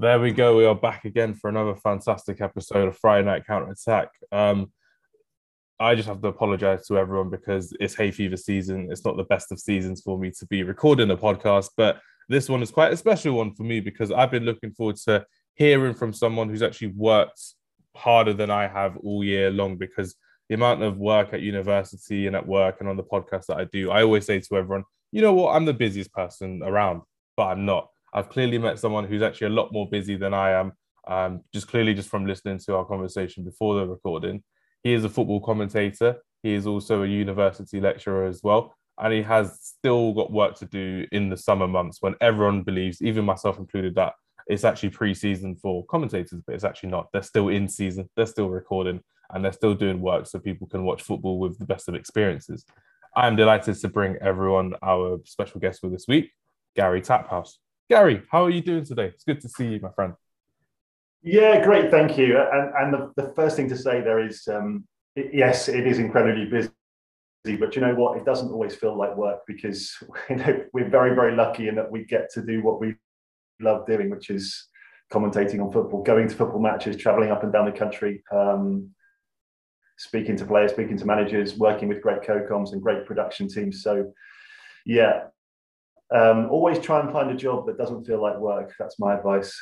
There we go. We are back again for another fantastic episode of Friday Night Counter Attack. Um, I just have to apologize to everyone because it's hay fever season. It's not the best of seasons for me to be recording a podcast, but this one is quite a special one for me because I've been looking forward to hearing from someone who's actually worked harder than I have all year long because the amount of work at university and at work and on the podcast that I do, I always say to everyone, you know what, I'm the busiest person around, but I'm not. I've clearly met someone who's actually a lot more busy than I am, um, just clearly just from listening to our conversation before the recording. He is a football commentator. He is also a university lecturer as well. And he has still got work to do in the summer months when everyone believes, even myself included, that it's actually pre-season for commentators, but it's actually not. They're still in season, they're still recording, and they're still doing work so people can watch football with the best of experiences. I am delighted to bring everyone our special guest for this week, Gary Taphouse. Gary, how are you doing today? It's good to see you, my friend. Yeah, great, thank you. And, and the, the first thing to say there is, um, it, yes, it is incredibly busy, but you know what? It doesn't always feel like work because you know, we're very, very lucky in that we get to do what we love doing, which is commentating on football, going to football matches, traveling up and down the country, um, speaking to players, speaking to managers, working with great co-coms and great production teams. So, yeah, um, always try and find a job that doesn't feel like work. That's my advice.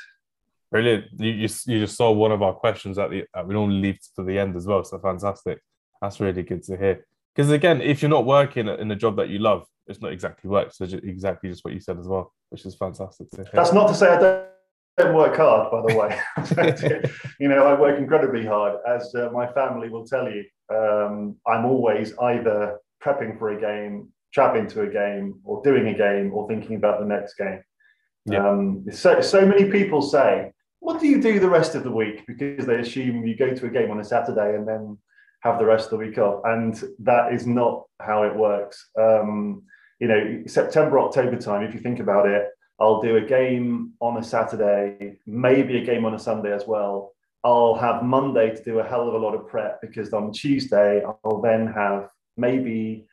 Brilliant. You, you, you just saw one of our questions at the uh, we normally leave to the end as well. So fantastic. That's really good to hear. Because again, if you're not working in a job that you love, it's not exactly work. So just, exactly just what you said as well, which is fantastic to hear. That's not to say I don't don't work hard, by the way. you know, I work incredibly hard, as uh, my family will tell you. Um, I'm always either prepping for a game, traveling to a game, or doing a game, or thinking about the next game. Yeah. Um, so, so many people say, "What do you do the rest of the week?" Because they assume you go to a game on a Saturday and then have the rest of the week off, and that is not how it works. Um, you know, September, October time, if you think about it, I'll do a game on a Saturday, maybe a game on a Sunday as well. I'll have Monday to do a hell of a lot of prep because on Tuesday I'll then have maybe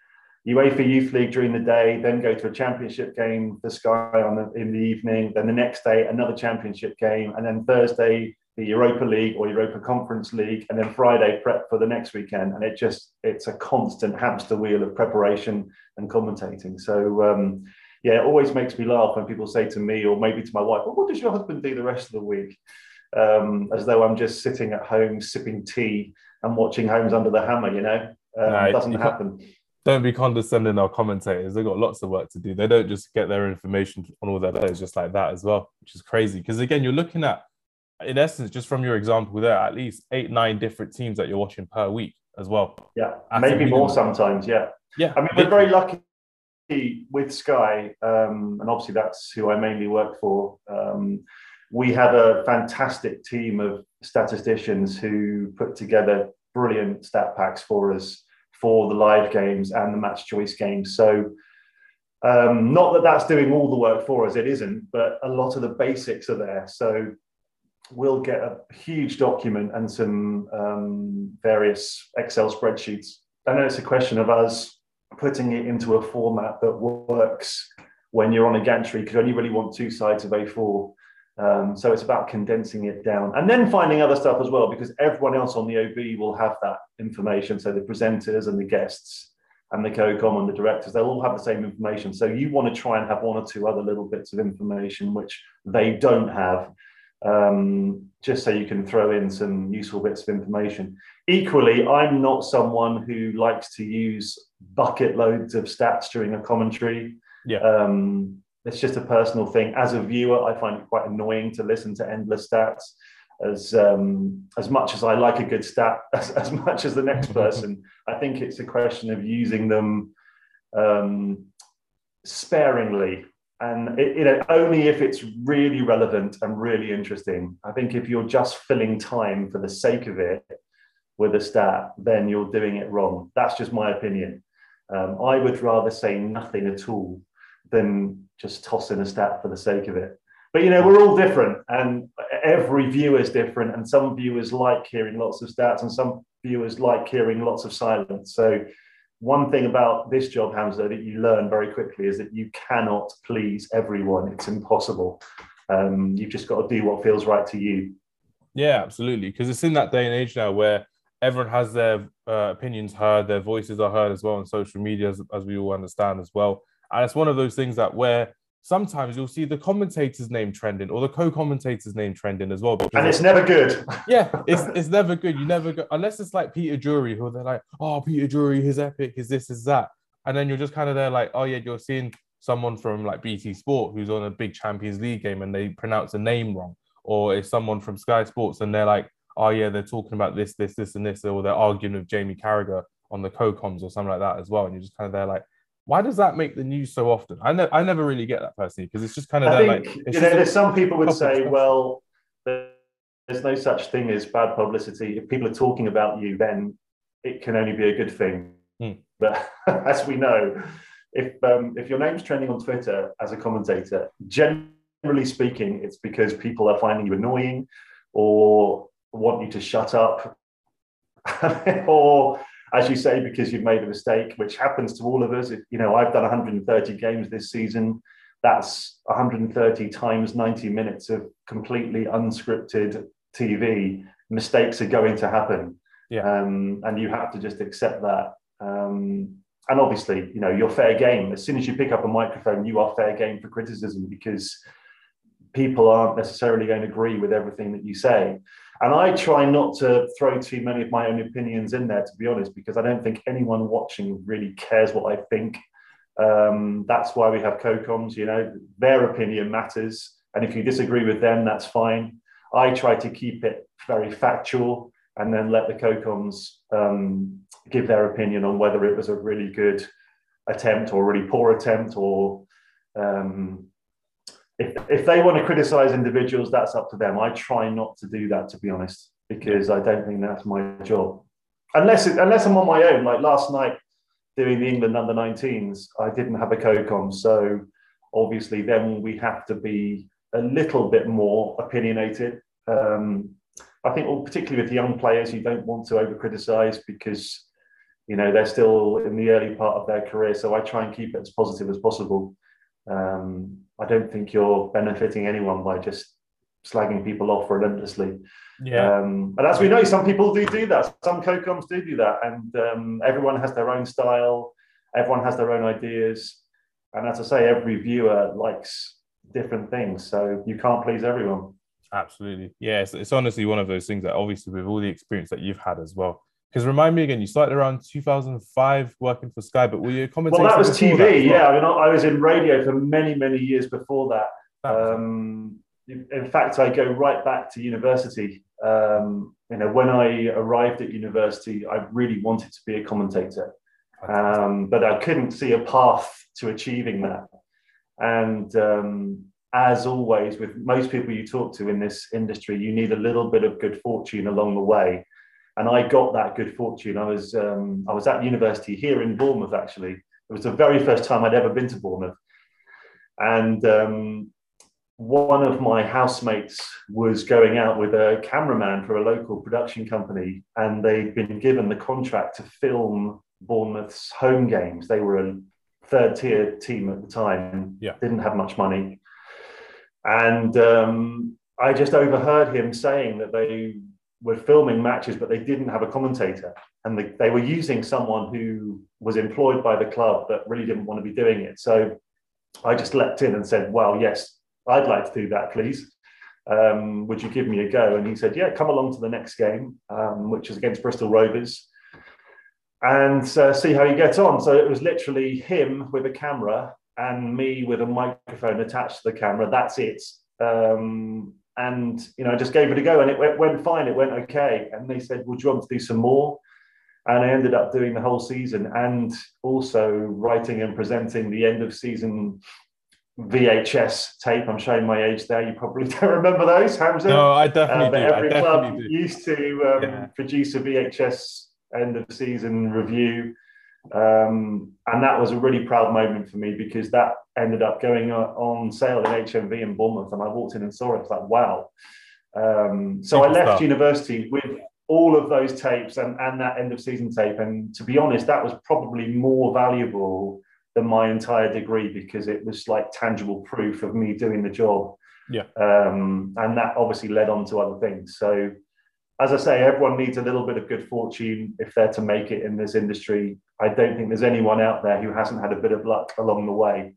UEFA Youth League during the day, then go to a championship game for Sky on the, in the evening, then the next day another championship game, and then Thursday the Europa League or Europa Conference League, and then Friday prep for the next weekend. And it just it's a constant hamster wheel of preparation and commentating. So um, yeah, it always makes me laugh when people say to me or maybe to my wife, well, what does your husband do the rest of the week? Um, as though I'm just sitting at home sipping tea and watching Homes Under the Hammer, you know? Um, no, doesn't happen. Don't be condescending our commentators. They've got lots of work to do. They don't just get their information on all their players just like that as well, which is crazy. Because again, you're looking at, in essence, just from your example there, at least eight, nine different teams that you're watching per week as well. Yeah, maybe more sometimes. Yeah. Yeah. I mean, we're very lucky with Sky, um, and obviously that's who I mainly work for. Um, we have a fantastic team of statisticians who put together brilliant stat packs for us for the live games and the match choice games. So, um, not that that's doing all the work for us, it isn't, but a lot of the basics are there. So, we'll get a huge document and some um, various Excel spreadsheets. And then it's a question of us putting it into a format that works when you're on a gantry because you only really want two sides of A4. Um, so it's about condensing it down and then finding other stuff as well because everyone else on the OB will have that information. So the presenters and the guests and the co-com and the directors, they'll all have the same information. So you want to try and have one or two other little bits of information which they don't have, um, just so you can throw in some useful bits of information. Equally, I'm not someone who likes to use bucket loads of stats during a commentary. Yeah. Um, it's just a personal thing. As a viewer, I find it quite annoying to listen to endless stats. As um, as much as I like a good stat, as, as much as the next person, I think it's a question of using them um, sparingly and it, you know only if it's really relevant and really interesting. I think if you're just filling time for the sake of it with a stat, then you're doing it wrong. That's just my opinion. Um, I would rather say nothing at all than just toss in a stat for the sake of it. But you know, we're all different, and every viewer is different. And some viewers like hearing lots of stats, and some viewers like hearing lots of silence. So, one thing about this job, Hamza, that you learn very quickly is that you cannot please everyone. It's impossible. Um, you've just got to do what feels right to you. Yeah, absolutely. Because it's in that day and age now where everyone has their uh, opinions heard, their voices are heard as well on social media, as, as we all understand as well. And it's one of those things that where sometimes you'll see the commentator's name trending or the co-commentator's name trending as well. And it's never good. yeah, it's it's never good. You never go unless it's like Peter Drury, who they're like, oh, Peter Drury, his epic, is this, is that. And then you're just kind of there like, oh yeah, you're seeing someone from like BT Sport who's on a big Champions League game and they pronounce a name wrong. Or it's someone from Sky Sports and they're like, oh yeah, they're talking about this, this, this, and this, or they're arguing with Jamie Carragher on the co-coms or something like that as well. And you're just kind of there like, why does that make the news so often? I, I never really get that personally because it's just kind of I think, like you know, there's some people would say, well, there's no such thing as bad publicity. If people are talking about you, then it can only be a good thing. Hmm. But as we know, if um, if your name's trending on Twitter as a commentator, generally speaking, it's because people are finding you annoying or want you to shut up, or as you say, because you've made a mistake, which happens to all of us. If, you know, I've done 130 games this season. That's 130 times 90 minutes of completely unscripted TV. Mistakes are going to happen, Yeah. um, and you have to just accept that. Um, and obviously, you know, you're fair game. As soon as you pick up a microphone, you are fair game for criticism because people aren't necessarily going to agree with everything that you say. And I try not to throw too many of my own opinions in there, to be honest, because I don't think anyone watching really cares what I think. Um, that's why we have COCOMs, you know, their opinion matters. And if you disagree with them, that's fine. I try to keep it very factual and then let the COCOMs um, give their opinion on whether it was a really good attempt or a really poor attempt or um, if, if they want to criticize individuals, that's up to them. I try not to do that, to be honest, because I don't think that's my job. Unless it, unless I'm on my own, like last night doing the England under 19s, I didn't have a COCOM. So obviously, then we have to be a little bit more opinionated. Um, I think, well, particularly with young players, you don't want to over criticize because you know they're still in the early part of their career. So I try and keep it as positive as possible. Um, I don't think you're benefiting anyone by just slagging people off relentlessly. Yeah. Um, but as we know, some people do do that. Some co-coms do do that, and um, everyone has their own style. Everyone has their own ideas, and as I say, every viewer likes different things, so you can't please everyone. Absolutely. Yeah, it's, it's honestly one of those things that obviously with all the experience that you've had as well. Because remind me again, you started around 2005 working for Sky, but were you a commentator? Well, that was TV. that? Yeah, I mean, I was in radio for many, many years before that. That Um, in fact, I go right back to university. Um, you know, when I arrived at university, I really wanted to be a commentator, um, but I couldn't see a path to achieving that. And um, as always, with most people you talk to in this industry, you need a little bit of good fortune along the way. And I got that good fortune. I was um, I was at university here in Bournemouth. Actually, it was the very first time I'd ever been to Bournemouth, and um, one of my housemates was going out with a cameraman for a local production company, and they'd been given the contract to film Bournemouth's home games. They were a third tier team at the time, Yeah. didn't have much money. And um, I just overheard him saying that they were filming matches, but they didn't have a commentator. And they, they were using someone who was employed by the club but really didn't want to be doing it. So I just leapt in and said, Well, yes, I'd like to do that, please. Um, would you give me a go? And he said, Yeah, come along to the next game, um, which is against Bristol Rovers, and uh, see how you get on. So it was literally him with a camera and me with a microphone attached to the camera. That's it. Um, and you know, I just gave it a go, and it went, went fine. It went okay. And they said, "Would you want to do some more?" And I ended up doing the whole season, and also writing and presenting the end of season VHS tape. I'm showing my age there. You probably don't remember those, Hamza. No, I Uh, definitely but do. I every club do. used to um, Yeah. produce a VHS end of season review. Um, and that was a really proud moment for me because that ended up going on sale in HMV in Bournemouth. And I walked in and saw it. I was like, wow. Um, so I left university with all of those tapes and, and that end of season tape. And to be honest, that was probably more valuable than my entire degree because it was like tangible proof of me doing the job Yeah. Um, and that obviously led on to other things. So, as I say, everyone needs a little bit of good fortune if they're to make it in this industry. I don't think there's anyone out there who hasn't had a bit of luck along the way.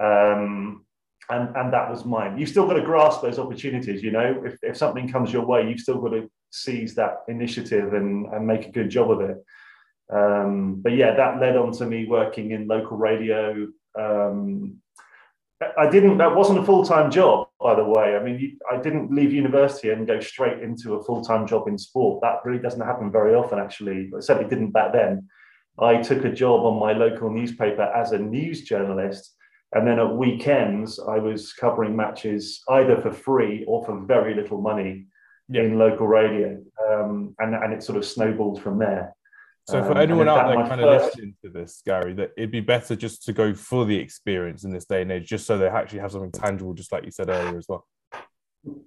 Um, and, and that was mine. You've still got to grasp those opportunities. You know, if, if something comes your way, you've still got to seize that initiative and, and make a good job of it. Um, but yeah, that led on to me working in local radio. Um, I didn't, that wasn't a full time job, by the way. I mean, I didn't leave university and go straight into a full time job in sport. That really doesn't happen very often, actually. I certainly didn't back then. I took a job on my local newspaper as a news journalist. And then at weekends, I was covering matches either for free or for very little money yeah. in local radio. Um, and, and it sort of snowballed from there. So for um, anyone out there kind of listening to this, Gary, that it'd be better just to go for the experience in this day and age, just so they actually have something tangible, just like you said earlier as well.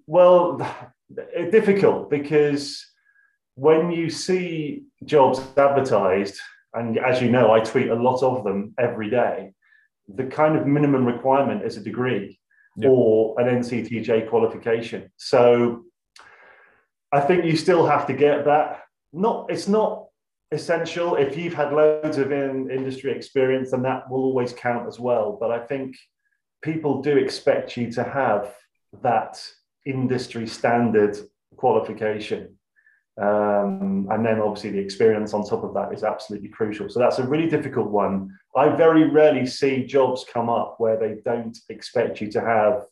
Well, it's difficult because when you see jobs advertised, and as you know, I tweet a lot of them every day. The kind of minimum requirement is a degree yep. or an NCTJ qualification. So I think you still have to get that. Not it's not essential. If you've had loads of in industry experience, then that will always count as well. But I think people do expect you to have that industry standard qualification. Um, and then obviously the experience on top of that is absolutely crucial. So that's a really difficult one. I very rarely see jobs come up where they don't expect you to have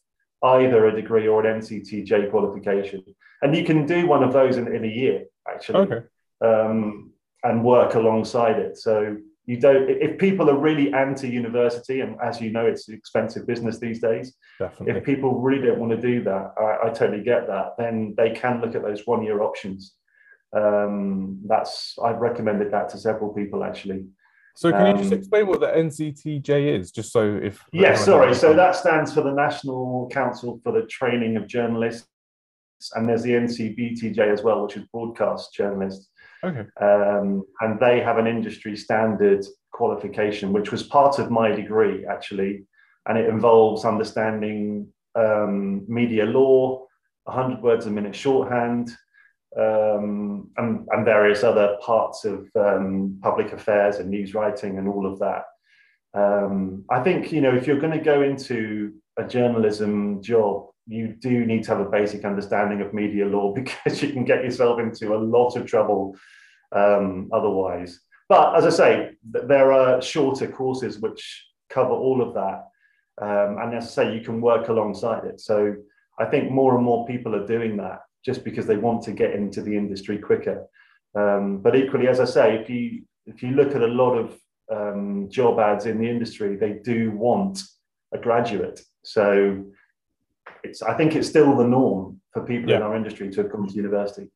either a degree or an NCTJ qualification. And you can do one of those in, in a year, actually. Okay. Um, and work alongside it. So you don't if people are really anti-university, and as you know, it's an expensive business these days. Definitely. If people really don't want to do that, I, I totally get that. Then they can look at those one-year options. Um, that's I've recommended that to several people actually. So can you just um, explain what the NCTJ is, just so if yes, sorry. So that stands for the National Council for the Training of Journalists, and there's the NCBTJ as well, which is broadcast journalists. Okay. Um, and they have an industry standard qualification, which was part of my degree actually, and it involves understanding um, media law, 100 words a minute shorthand, um, and, and, various other parts of um, public affairs and news writing and all of that. Um, I think you know if you're going to go into a journalism job, you do need to have a basic understanding of media law because you can get yourself into a lot of trouble um, otherwise. But as I say, there are shorter courses which cover all of that. Um, and as I say, you can work alongside it. So I think more and more people are doing that just because they want to get into the industry quicker. Um, but equally, as I say, if you if you look at a lot of um, job ads in the industry, they do want a graduate. So it's I think it's still the norm for people yeah. in our industry to have come to university.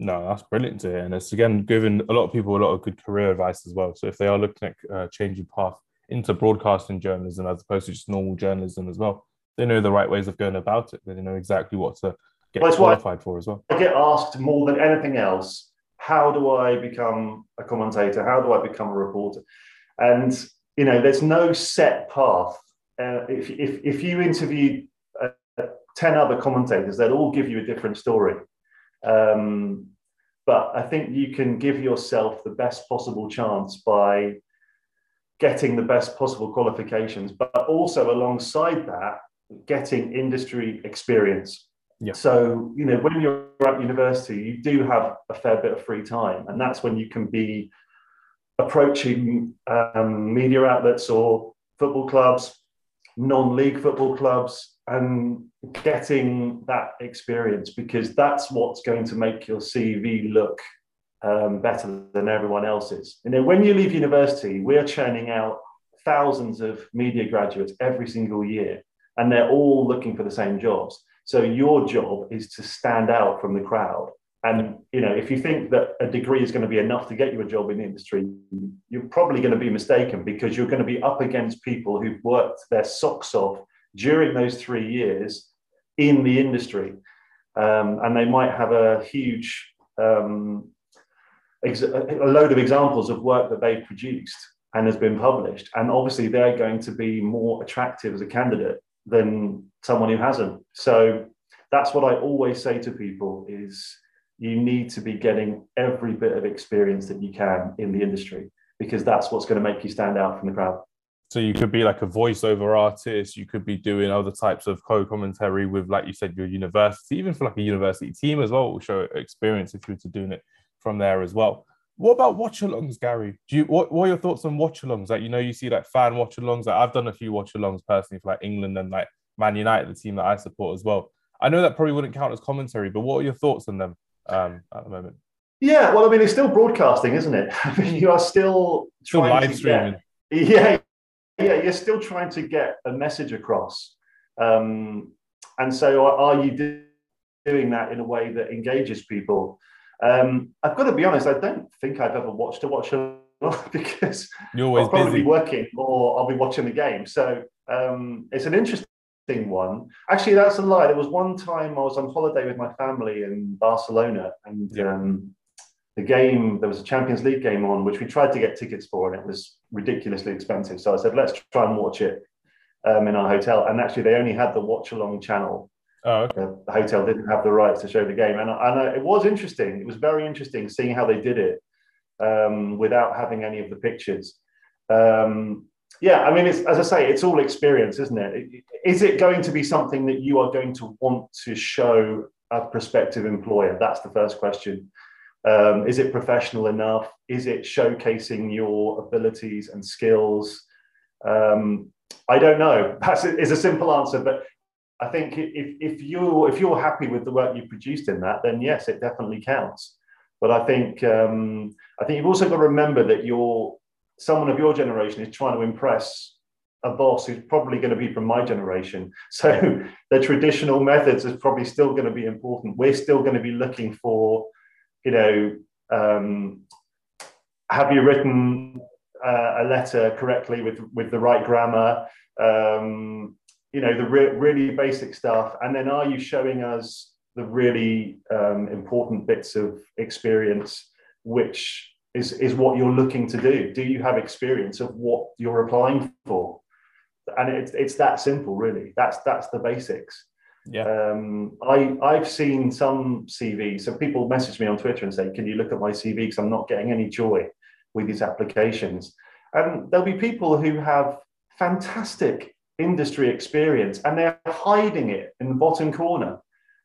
No, that's brilliant to hear, and it's again giving a lot of people a lot of good career advice as well. So if they are looking at uh, changing path into broadcasting journalism as opposed to just normal journalism as well, they know the right ways of going about it. They know exactly what to get well, qualified for as well. I get asked more than anything else, how do I become a commentator? How do I become a reporter? And you know, there's no set path. Uh, if, if, if you interview uh, 10 other commentators, they'll all give you a different story. Um, but I think you can give yourself the best possible chance by getting the best possible qualifications, but also alongside that, getting industry experience. Yeah. So, you know, when you're at university, you do have a fair bit of free time, and that's when you can be approaching um, media outlets or football clubs, non league football clubs, and getting that experience because that's what's going to make your CV look um, better than everyone else's. You know, when you leave university, we're churning out thousands of media graduates every single year, and they're all looking for the same jobs. So your job is to stand out from the crowd. And you know, if you think that a degree is going to be enough to get you a job in the industry, you're probably going to be mistaken because you're going to be up against people who've worked their socks off during those three years in the industry. Um, and they might have a huge, um, ex- a load of examples of work that they've produced and has been published. And obviously, they're going to be more attractive as a candidate than someone who hasn't. So that's what I always say to people is you need to be getting every bit of experience that you can in the industry because that's what's going to make you stand out from the crowd. So you could be like a voiceover artist. You could be doing other types of co-commentary with, like you said, your university, even for like a university team as well. Will show experience if you were to doing it from there as well. What about watch-alongs, Gary? Do you what, what are your thoughts on watch-alongs? Like you know, you see like fan watch-alongs. Like I've done a few watch-alongs personally for like England and like Man United, the team that I support as well. I know that probably wouldn't count as commentary, but what are your thoughts on them um, at the moment? Yeah, well, I mean, it's still broadcasting, isn't it? I mean, you are still, still live streaming. Get, yeah, yeah, you're still trying to get a message across. Um, and so, are you doing that in a way that engages people? Um, I've got to be honest, I don't think I've ever watched a watch along because You're always I'll probably busy. be working or I'll be watching the game. So um, it's an interesting one. Actually, that's a lie. There was one time I was on holiday with my family in Barcelona, and Yeah. um, the game there was a Champions League game on, which we tried to get tickets for, and it was ridiculously expensive. So I said, let's try and watch it um, in our hotel. And actually, they only had the watch along channel. Oh, okay. The, hotel didn't have the rights to show the game, and, and uh, it was interesting. It was very interesting seeing how they did it um, without having any of the pictures. Um, yeah, I mean, as I say, it's all experience, isn't it? Is it going to be something that you are going to want to show a prospective employer? That's the first question. Um, is it professional enough? Is it showcasing your abilities and skills? Um, I don't know. That's is a simple answer, but I think if, if you if you're happy with the work you've produced in that, then yes, it definitely counts. But I think um, I think you've also got to remember that you're someone of your generation is trying to impress a boss who's probably going to be from my generation. So the traditional methods is probably still going to be important. We're still going to be looking for, you know, um, have you written uh, a letter correctly with with the right grammar? Um, you know, the re- really basic stuff. And then are you showing us the really um, important bits of experience, which is, is what you're looking to do. Do you have experience of what you're applying for? And it's, it's that simple, really. That's that's the basics. Yeah. Um, I I've seen some CVs. So people message me on Twitter and say, "Can you look at my CV? Because I'm not getting any joy with these applications." And there'll be people who have fantastic industry experience, and they're hiding it in the bottom corner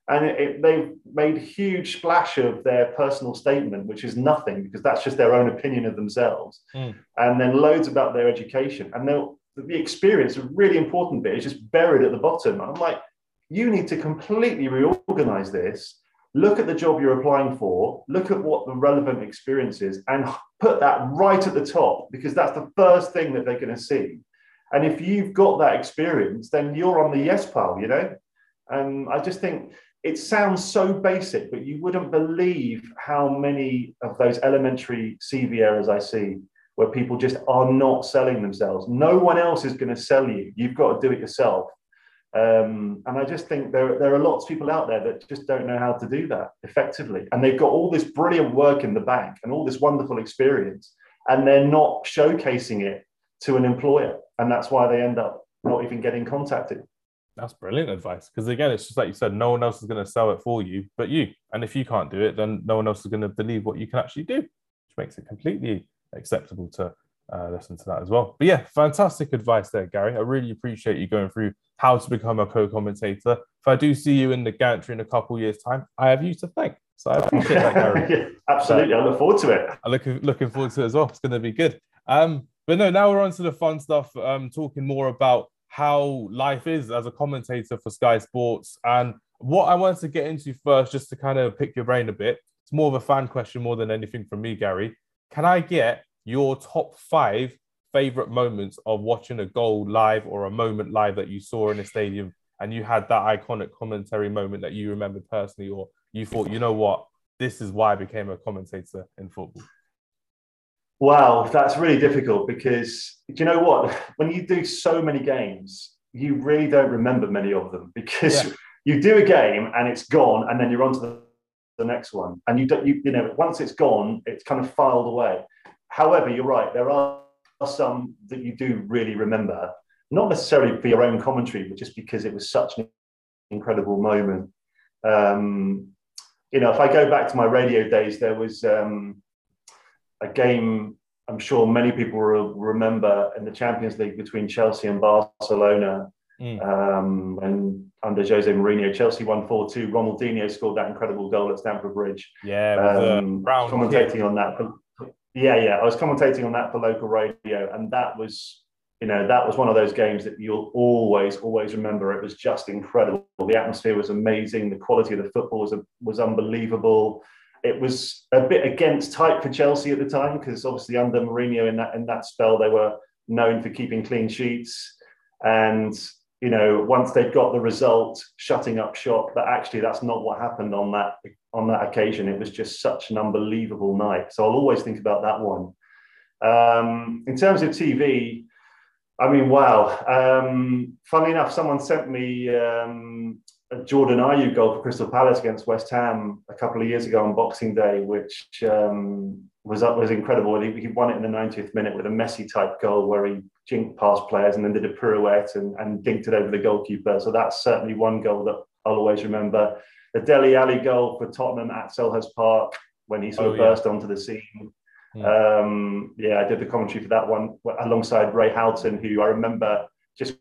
and it, it, they've made huge splash of their personal statement, which is nothing because that's just their own opinion of themselves, Mm. and then loads about their education. And the experience, a really important bit, is just buried at the bottom. I'm like, you need to completely reorganize this. Look at the job you're applying for. Look at what the relevant experience is, and put that right at the top because that's the first thing that they're going to see. And if you've got that experience, then you're on the yes pile, you know. And I just think it sounds so basic, but you wouldn't believe how many of those elementary CV errors I see where people just are not selling themselves. No one else is going to sell you. You've got to do it yourself. Um, and I just think there, there are lots of people out there that just don't know how to do that effectively. And they've got all this brilliant work in the bank and all this wonderful experience, and they're not showcasing it to an employer. And that's why they end up not even getting contacted. That's brilliant advice. Because again, it's just like you said, no one else is going to sell it for you but you. And if you can't do it, then no one else is going to believe what you can actually do, which makes it completely acceptable to uh, listen to that as well. But yeah, fantastic advice there, Gary. I really appreciate you going through how to become a co-commentator. If I do see you in the gantry in a couple years' time, I have you to thank. So I appreciate that, Gary. yeah, absolutely. I look forward to it. I'm looking looking forward to it as well. It's going to be good. Um, but no, now we're on to the fun stuff. Um, talking more about how life is as a commentator for Sky Sports, and what I wanted to get into first, just to kind of pick your brain a bit. It's more of a fan question more than anything from me, Gary. Can I get your top five favorite moments of watching a goal live or a moment live that you saw in a stadium, and you had that iconic commentary moment that you remembered personally, or you thought, you know what, this is why I became a commentator in football. Wow, that's really difficult because do you know what? When you do so many games, you really don't remember many of them because Yeah. you do a game and it's gone, and then you're on to the, the next one. And you don't, you, you know, once it's gone, it's kind of filed away. However, you're right, there are some that you do really remember. not necessarily for your own commentary, but just because it was such an incredible moment. Um, you know, if I go back to my radio days, there was um, a game I'm sure many people will remember in the Champions League between Chelsea and Barcelona. Mm. Um, and under Jose Mourinho, Chelsea won 4 2. Ronaldinho scored that incredible goal at Stamford Bridge. Yeah, um, commentating kid. on that. For, yeah, yeah. I was commentating on that for local radio, and that was you know, that was one of those games that you'll always, always remember. It was just incredible. The atmosphere was amazing. The quality of the football was, was unbelievable. It was a bit against type for Chelsea at the time because obviously under Mourinho in that in that spell they were known for keeping clean sheets, and you know once they'd got the result, shutting up shop. But actually, that's not what happened on that on that occasion. It was just such an unbelievable night. So I'll always think about that one. Um, in terms of TV, I mean, wow. Um, funnily enough, someone sent me um, Jordan Ayew goal for Crystal Palace against West Ham a couple of years ago on Boxing Day, which um, was was incredible. He, he, won it in the 90th minute with a Messi type goal where he jinked past players and then did a pirouette and, and dinked it over the goalkeeper. So that's certainly one goal that I'll always remember. The Dele Alli goal for Tottenham at Selhurst Park when he sort oh, of yeah. burst onto the scene yeah. Um, yeah, I did the commentary for that one alongside Ray Houghton, who I remember just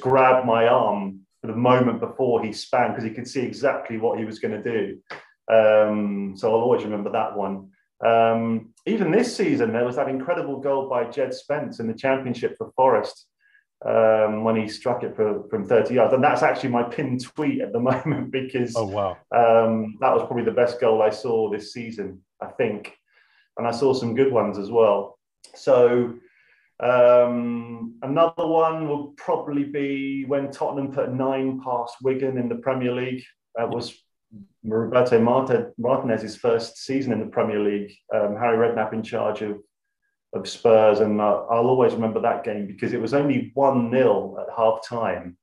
grabbed my arm the moment before he span because he could see exactly what he was going to do. Um, so I'll always remember that one. Um, even this season, there was that incredible goal by Jed Spence in the championship for Forest um, when he struck it for, from 30 yards. And that's actually my pinned tweet at the moment because oh, wow. Um, that was probably the best goal I saw this season, I think and I saw some good ones as well. So um, another one will probably be when Tottenham put nine past Wigan in the Premier League. That was Roberto Martinez's first season in the Premier League. Um, Harry Redknapp in charge of, of Spurs, and uh, I'll always remember that game because it was only 1 0 at half time,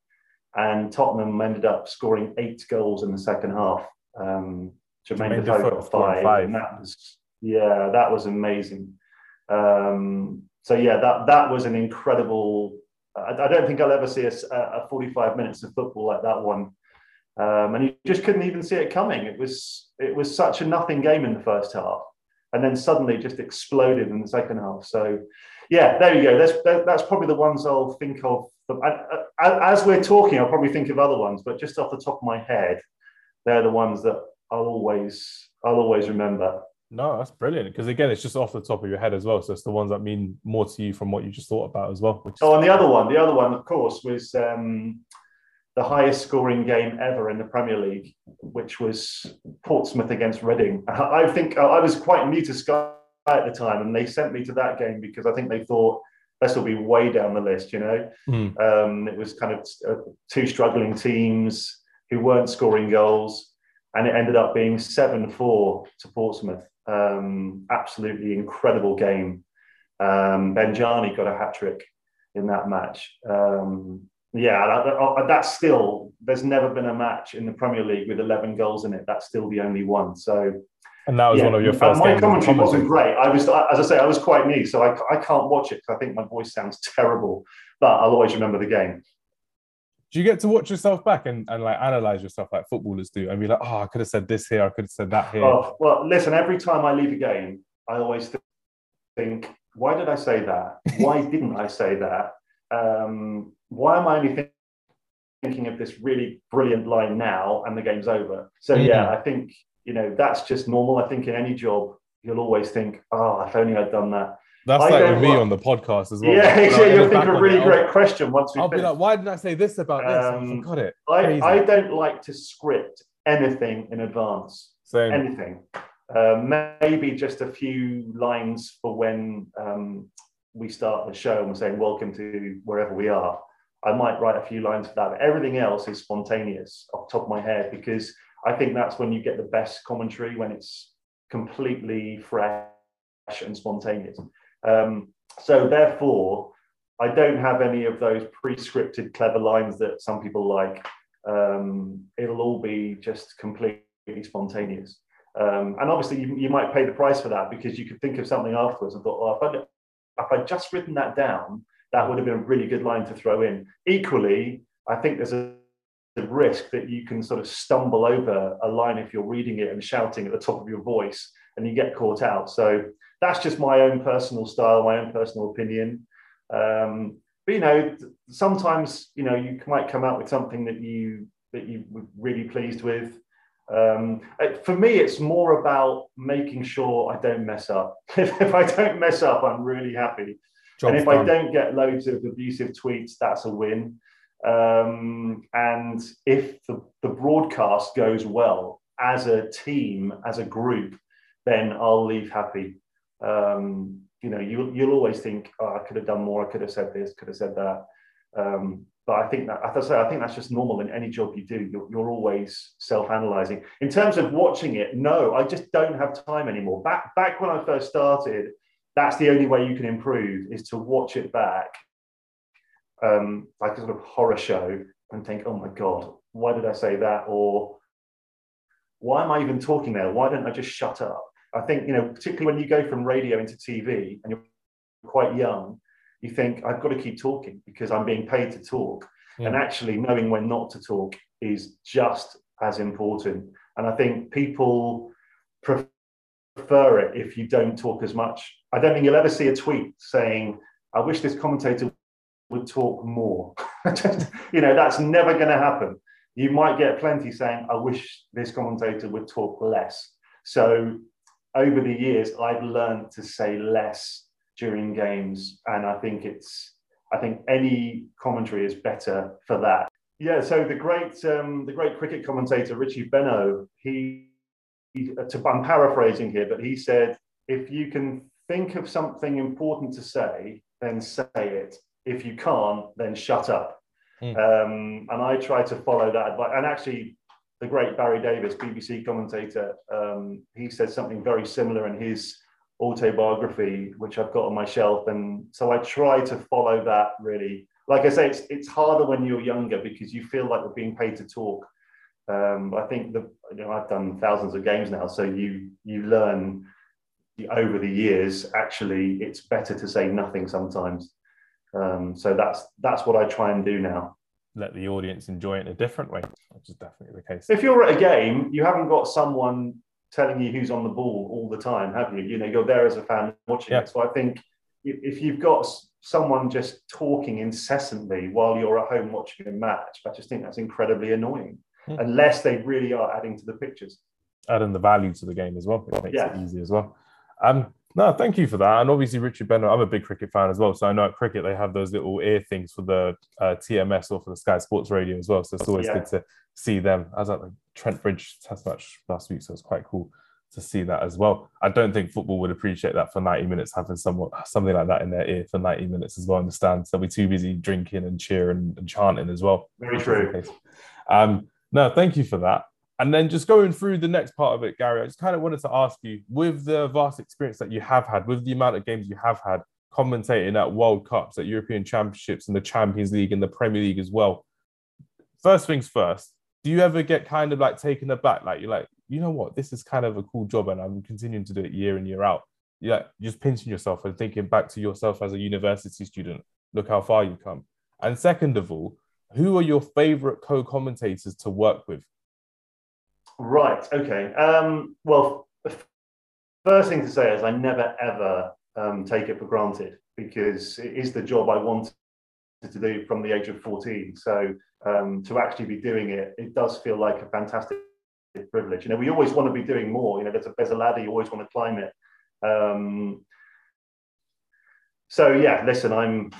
and Tottenham ended up scoring eight goals in the second half. Um, Jermaine, Jermaine Defoe got five, five, and that was yeah, that was amazing. Um, so yeah, that that was an incredible. I, I don't think I'll ever see a, a, 45 minutes of football like that one. Um, and you just couldn't even see it coming. It was it was such a nothing game in the first half, and then suddenly just exploded in the second half. So, yeah, there you go. That's that's probably the ones I'll think of. As we're talking, I'll probably think of other ones, but just off the top of my head, they're the ones that I'll always I'll always remember. No, that's brilliant. Because again, it's just off the top of your head as well. So it's the ones that mean more to you from what you just thought about as well. oh, and the other one, the other one, of course, was um, the highest scoring game ever in the Premier League, which was Portsmouth against Reading. I think I was quite new to Sky at the time, and they sent me to that game because I think they thought this will be way down the list. You know, mm. um, it was kind of uh, two struggling teams who weren't scoring goals, and it ended up being seven four to Portsmouth. Um, absolutely incredible game. Um, Benjani got a hat trick in that match. Um, yeah, that, that's still, there's never been a match in the Premier League with 11 goals in it. That's still the only one. So, and that was yeah. one of your first. my commentary wasn't great. I was, as I say, I was quite new, so I, I can't watch it because I think my voice sounds terrible. But I'll always remember the game do you get to watch yourself back and, and like analyze yourself like footballers do and be like, oh, I could have said this here, I could have said that here? Oh, well, listen, every time I leave a game, I always think, why did I say that? Why didn't I say that? Um, why am I only thinking of this really brilliant line now and the game's over? So, mm-hmm. yeah, I think, you know, that's just normal. I think in any job, you'll always think, oh, if only I'd done that. That's I like with me on the podcast as well. Yeah, exactly. You'll think a really great question once we. I'll be like, why didn't I say this about this? Um, I forgot it. I, I don't like to script anything in advance. Same. Anything. Uh, maybe just a few lines for when um, we start the show and we're saying welcome to wherever we are. I might write a few lines for that. But everything else is spontaneous off the top of my head because I think that's when you get the best commentary when it's completely fresh and spontaneous. Um, so therefore, I don't have any of those pre-scripted clever lines that some people like. Um, it'll all be just completely spontaneous. Um, and obviously, you, you, might pay the price for that because you could think of something afterwards and thought, well, if I'd, if I'd just written that down, That would have been a really good line to throw in. Equally, I think there's a risk that you can sort of stumble over a line if you're reading it and shouting at the top of your voice and you get caught out. So that's just my own personal style, my own personal opinion. Um, but you know, sometimes you know you might come out with something that you that you were really pleased with. Um, for me, it's more about making sure I don't mess up. if I don't mess up, I'm really happy. Job's and if done. I don't get loads of abusive tweets, that's a win. Um, and if the, the broadcast goes well as a team, as a group, then I'll leave happy. Um, you know, you, you'll always think, oh, I could have done more, I could have said this, could have said that. Um, but I think that, as I say, I think that's just normal in any job you do. You're, you're always self-analyzing. In terms of watching it, no, I just don't have time anymore. Back back when I first started, that's the only way you can improve is to watch it back um, like a sort of horror show and think, oh my God, why did I say that? Or why am I even talking there? Why don't I just shut up? I think, you know, particularly when you go from radio into TV and you're quite young, you think, I've got to keep talking because I'm being paid to talk. Yeah. And actually, knowing when not to talk is just as important. And I think people prefer it if you don't talk as much. I don't think you'll ever see a tweet saying, I wish this commentator would talk more. you know, that's never going to happen. You might get plenty saying, I wish this commentator would talk less. So over the years, I've learned to say less during games. And I think it's, I think any commentary is better for that. Yeah, so the great, um, the great cricket commentator Richie Benaud, he, he, to, I'm paraphrasing here, but he said, if you can think of something important to say, then say it if you can't, then shut up. Mm. Um, and I try to follow that advice. And actually, the great Barry Davies, BBC commentator, um, he said something very similar in his autobiography, which I've got on my shelf. And so I try to follow that really. Like I say, it's, it's harder when you're younger because you feel like you're being paid to talk. Um, I think the you know I've done thousands of games now, so you you learn over the years. Actually, it's better to say nothing sometimes. Um, so that's that's what I try and do now. Let the audience enjoy it in a different way, which is definitely the case. If you're at a game, you haven't got someone telling you who's on the ball all the time, have you? You know, you're there as a fan watching yeah. it. So I think if you've got someone just talking incessantly while you're at home watching a match, I just think that's incredibly annoying. Hmm. Unless they really are adding to the pictures, adding the value to the game as well, it makes yeah. it easy as well. Um, no, thank you for that. And obviously, Richard Benaud, I'm a big cricket fan as well. So I know at cricket they have those little ear things for the uh, TMS or for the Sky Sports Radio as well. So it's always yeah. good to see them. I was at the Trent Bridge test match last week, so it's quite cool to see that as well. I don't think football would appreciate that for 90 minutes, having someone something like that in their ear for 90 minutes as well. I Understand? They'll be too busy drinking and cheering and chanting as well. Very true. Um, no, thank you for that. And then just going through the next part of it, Gary, I just kind of wanted to ask you with the vast experience that you have had, with the amount of games you have had commentating at World Cups, at European Championships, and the Champions League and the Premier League as well. First things first, do you ever get kind of like taken aback? Like, you're like, you know what, this is kind of a cool job and I'm continuing to do it year in, year out. You're like, just pinching yourself and thinking back to yourself as a university student. Look how far you've come. And second of all, who are your favorite co commentators to work with? Right. Okay. Um, well, first thing to say is I never ever um, take it for granted because it is the job I wanted to do from the age of 14. So um, to actually be doing it, it does feel like a fantastic privilege. You know, we always want to be doing more. You know, there's a, there's a ladder, you always want to climb it. Um, so yeah, listen, I'm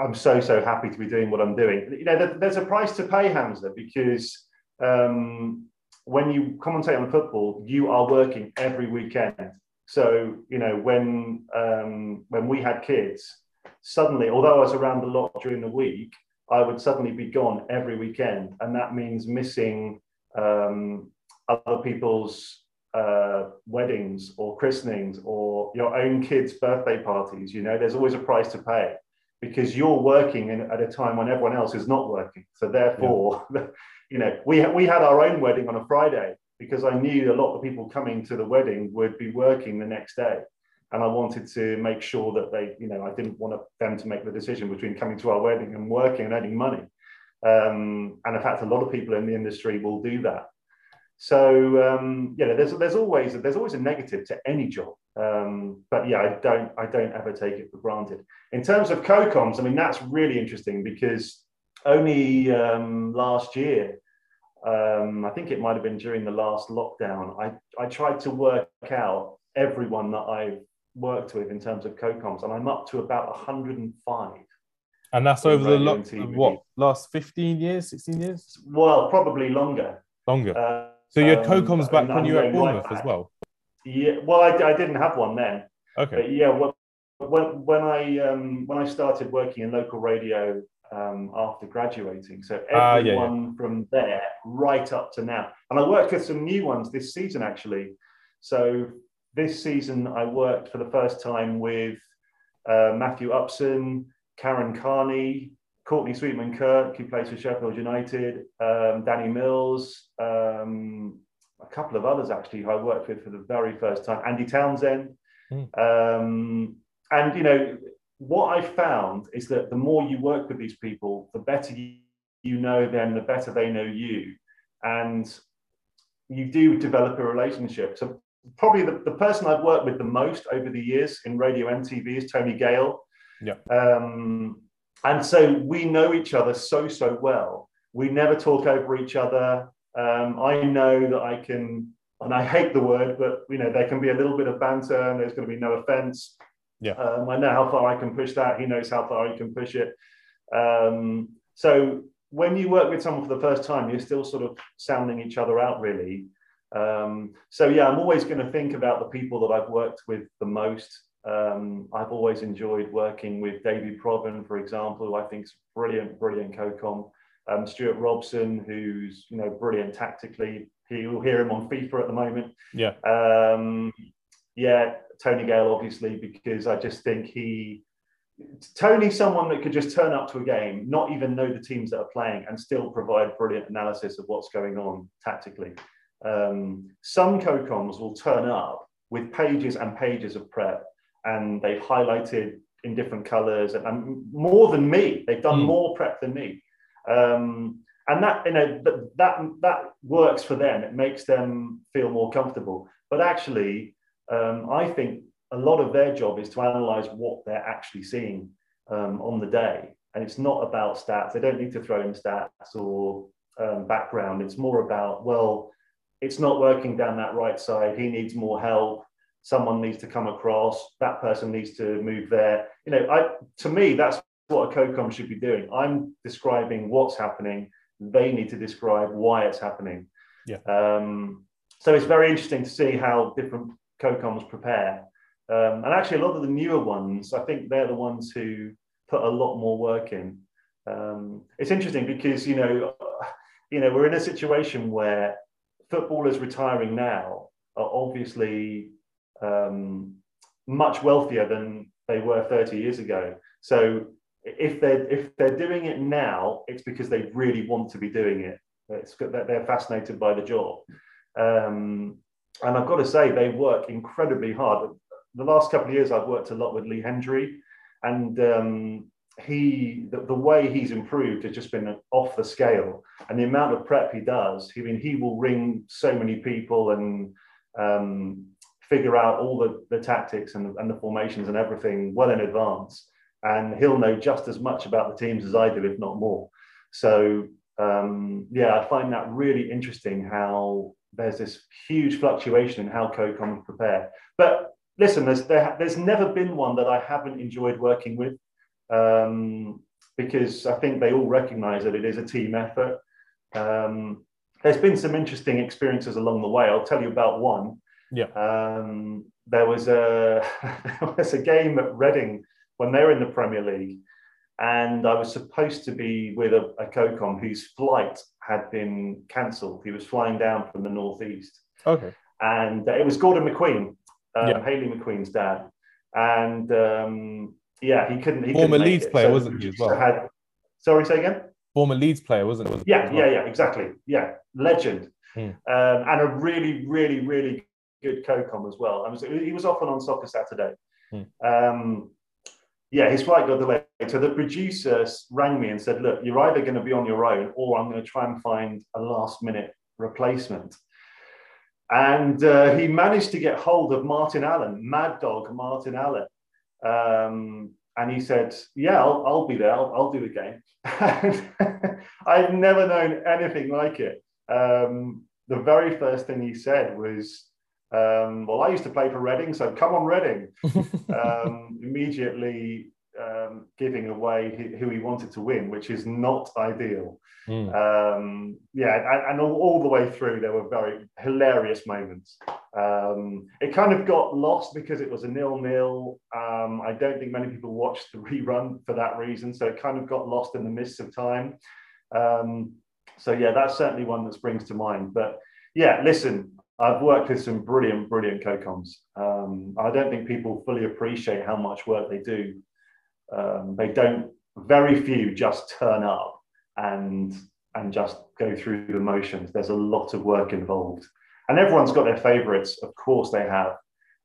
I'm so so happy to be doing what I'm doing. You know, there's a price to pay, Hamza, because um, when you commentate on football, you are working every weekend. So you know when um, when we had kids, suddenly, although I was around a lot during the week, I would suddenly be gone every weekend, and that means missing um, other people's uh, weddings or christenings or your own kids' birthday parties. You know, there's always a price to pay because you're working in, at a time when everyone else is not working. So therefore, yeah. you know, we we had our own wedding on a Friday because I knew a lot of people coming to the wedding would be working the next day. and I wanted to make sure that they, you know, I didn't want them to make the decision between coming to our wedding and working and earning money. Um, and in fact, a lot of people in the industry will do that. So um, you know, there's there's always there's always a negative to any job. Um, but yeah, I don't I don't ever take it for granted. In terms of co-coms, I mean that's really interesting because only um, last year, um, I think it might have been during the last lockdown, I I tried to work out everyone that I've worked with in terms of co-coms, and I'm up to about 105. And that's over the lo- what last 15 years, 16 years? Well, probably longer. Longer. Uh, so you had co-coms back when you were at Bournemouth as well. Yeah, well, I, I didn't have one then. Okay. But yeah, when when I um, when I started working in local radio um, after graduating, so everyone uh, yeah, yeah. from there right up to now, and I worked with some new ones this season actually. So this season, I worked for the first time with uh, Matthew Upson, Karen Carney, Courtney Sweetman Kirk, who plays for Sheffield United, um, Danny Mills, um, a couple of others actually who I worked with for the very first time, Andy Townsend. Mm. Um, and, you know, what I found is that the more you work with these people, the better you, know them, the better they know you. And you do develop a relationship. So, probably the, the person I've worked with the most over the years in radio and TV is Tony Gale. Yeah. Um, and so we know each other so so well we never talk over each other um, i know that i can and i hate the word but you know there can be a little bit of banter and there's going to be no offense yeah um, i know how far i can push that he knows how far he can push it um, so when you work with someone for the first time you're still sort of sounding each other out really um, so yeah i'm always going to think about the people that i've worked with the most um, I've always enjoyed working with Davy Provan, for example, who I think is brilliant, brilliant co-com. Um, Stewart Robson, who's you know brilliant tactically. You'll hear him on FIFA at the moment. Yeah. Um, yeah, Tony Gale, obviously, because I just think he Tony's someone that could just turn up to a game, not even know the teams that are playing, and still provide brilliant analysis of what's going on tactically. Um, some co-coms will turn up with pages and pages of prep and they've highlighted in different colors and, and more than me. They've done mm. more prep than me. Um, and that you know that that works for them. It makes them feel more comfortable. But actually, um, I think a lot of their job is to analyze what they're actually seeing um, on the day, and it's not about stats. They don't need to throw in stats or um, background. It's more about well, it's not working down that right side. He needs more help someone needs to come across, that person needs to move there. You know, I to me, that's what a co-com should be doing. I'm describing what's happening. They need to describe why it's happening. Yeah. Um, so it's very interesting to see how different co-coms prepare. Um, and actually, a lot of the newer ones, I think they're the ones who put a lot more work in. Um, it's interesting because you know, you know, we're in a situation where footballers retiring now are obviously um, much wealthier than they were 30 years ago. So if they're if they're doing it now, it's because they really want to be doing it. It's that they're fascinated by the job. Um, and I've got to say, they work incredibly hard. The last couple of years, I've worked a lot with Lee Hendrie, and um, he the, the, way he's improved has just been off the scale. And the amount of prep he does, I mean, he will ring so many people and um, figure out all the, the tactics and, and the formations and everything well in advance. And he'll know just as much about the teams as I do, if not more. So, um, yeah, I find that really interesting how there's this huge fluctuation in how COCOM prepare. But listen, there's, there, there's never been one that I haven't enjoyed working with um, because I think they all recognize that it is a team effort. Um, there's been some interesting experiences along the way. I'll tell you about one. Yeah. Um, there was a there was a game at Reading when they were in the Premier League, and I was supposed to be with a, a COCOM whose flight had been cancelled. He was flying down from the northeast. Okay. And uh, it was Gordon McQueen, um, yeah. Hayley McQueen's dad, and um, yeah, he couldn't. He Former couldn't Leeds player, so wasn't he as well? Had, sorry, say again. Former Leeds player, wasn't it? yeah, yeah, yeah, exactly. Yeah, legend, hmm. um, and a really, really, really good co-com as well. I was, he was often on Soccer Saturday. Hmm. Yeah, his flight got delayed. So the producer rang me and said, "Look, you're either going to be on your own, or I'm going to try and find a last-minute replacement." And uh, he managed to get hold of Martin Allen, Mad Dog Martin Allen. Um, and he said, Yeah, I'll, I'll be there. I'll, I'll, do the game. I've never known anything like it. Um, the very first thing he said was, um, Well, I used to play for Reading, so come on, Reading. Um, immediately um, giving away who he wanted to win, which is not ideal. Mm. Um, yeah, and, and all, all, the way through, there were very hilarious moments. Um, it kind of got lost because it was a nil-nil. Um, I don't think many people watched the rerun for that reason, so it kind of got lost in the mists of time. Um, so yeah, that's certainly one that springs to mind. But yeah, listen, I've worked with some brilliant, brilliant co-coms. Um, I don't think people fully appreciate how much work they do. Um, they don't. Very few just turn up and and just go through the motions. There's a lot of work involved, and everyone's got their favourites. Of course, they have,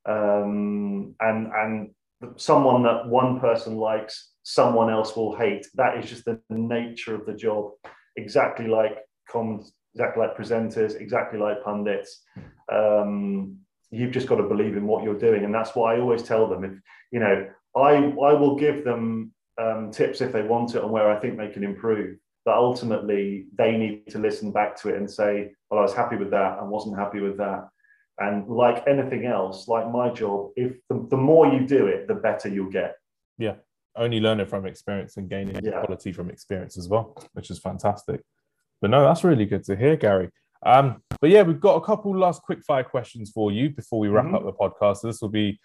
um, and and someone that one person likes, someone else will hate. That is just the nature of the job. Exactly like comms, exactly like presenters, exactly like pundits. Um, you've just got to believe in what you're doing, and that's what I always tell them. If you know, I I will give them um, tips if they want it on where I think they can improve but ultimately they need to listen back to it and say well i was happy with that and wasn't happy with that and like anything else like my job if the, the more you do it the better you'll get yeah only learning from experience and gaining yeah. quality from experience as well which is fantastic but no that's really good to hear gary um, but yeah we've got a couple last quick fire questions for you before we wrap mm-hmm. up the podcast so this will be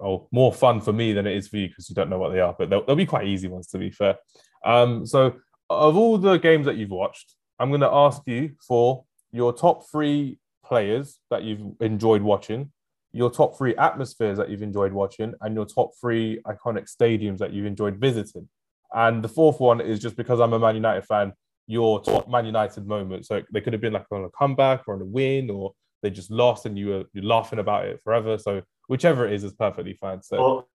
oh, more fun for me than it is for you because you don't know what they are but they'll, they'll be quite easy ones to be fair um, so of all the games that you've watched, I'm going to ask you for your top three players that you've enjoyed watching, your top three atmospheres that you've enjoyed watching, and your top three iconic stadiums that you've enjoyed visiting. And the fourth one is just because I'm a Man United fan, your top Man United moment. So they could have been like on a comeback or on a win, or they just lost and you were you're laughing about it forever. So whichever it is is perfectly fine. So well,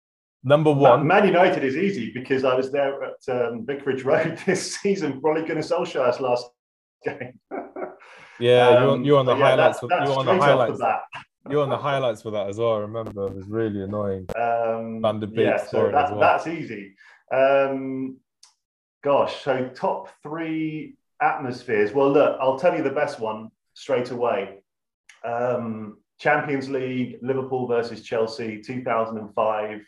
Number one. Man United is easy because I was there at um, Vicarage Road this season for Ole Gunnar Solskjaer's last game. yeah, um, you're, on, you're on the highlights. Yeah, that, you're on the highlights. You're on the highlights for that as well. I remember it was really annoying. Um, Van de Beek yeah, so that, well. that's easy. Um, gosh, so top three atmospheres. Well, look, I'll tell you the best one straight away. Um, Champions League, Liverpool versus Chelsea, 2005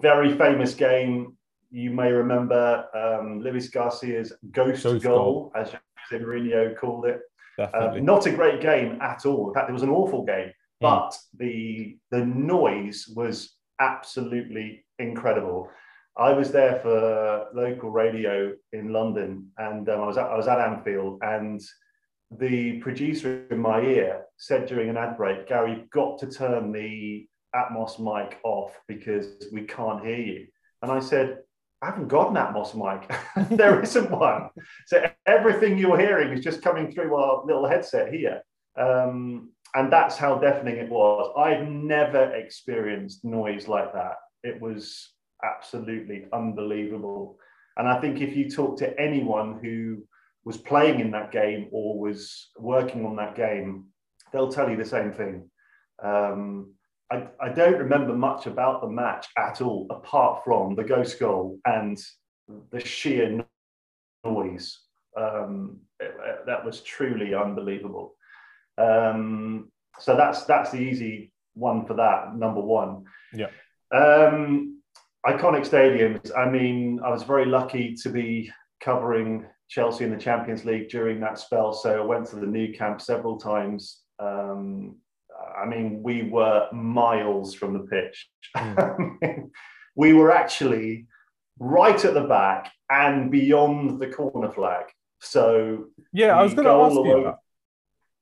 very famous game. You may remember um, Luis Garcia's ghost, ghost goal, goal, as Jose Mourinho called it. Uh, not a great game at all. In fact, it was an awful game, hmm. but mm. the the noise was absolutely incredible. I was there for local radio in London, and um, I was at, I was at Anfield, and the producer in my ear said during an ad break, "Gary, you've got to turn the Atmos mic off because we can't hear you. And I said, I haven't got an Atmos mic. there isn't one. So everything you're hearing is just coming through our little headset here. Um, and that's how deafening it was. I've never experienced noise like that. It was absolutely unbelievable. And I think if you talk to anyone who was playing in that game or was working on that game, they'll tell you the same thing. Um, I, I don't remember much about the match at all, apart from the ghost goal and the sheer noise. Um, it, it, that was truly unbelievable. Um, so that's that's the easy one for that. Number one. Yeah. Um, iconic stadiums. I mean, I was very lucky to be covering Chelsea in the Champions League during that spell. So I went to the Nou Camp several times. Um, I mean, we were miles from the pitch. Mm. we were actually right at the back and beyond the corner flag. So yeah, I was going to ask you.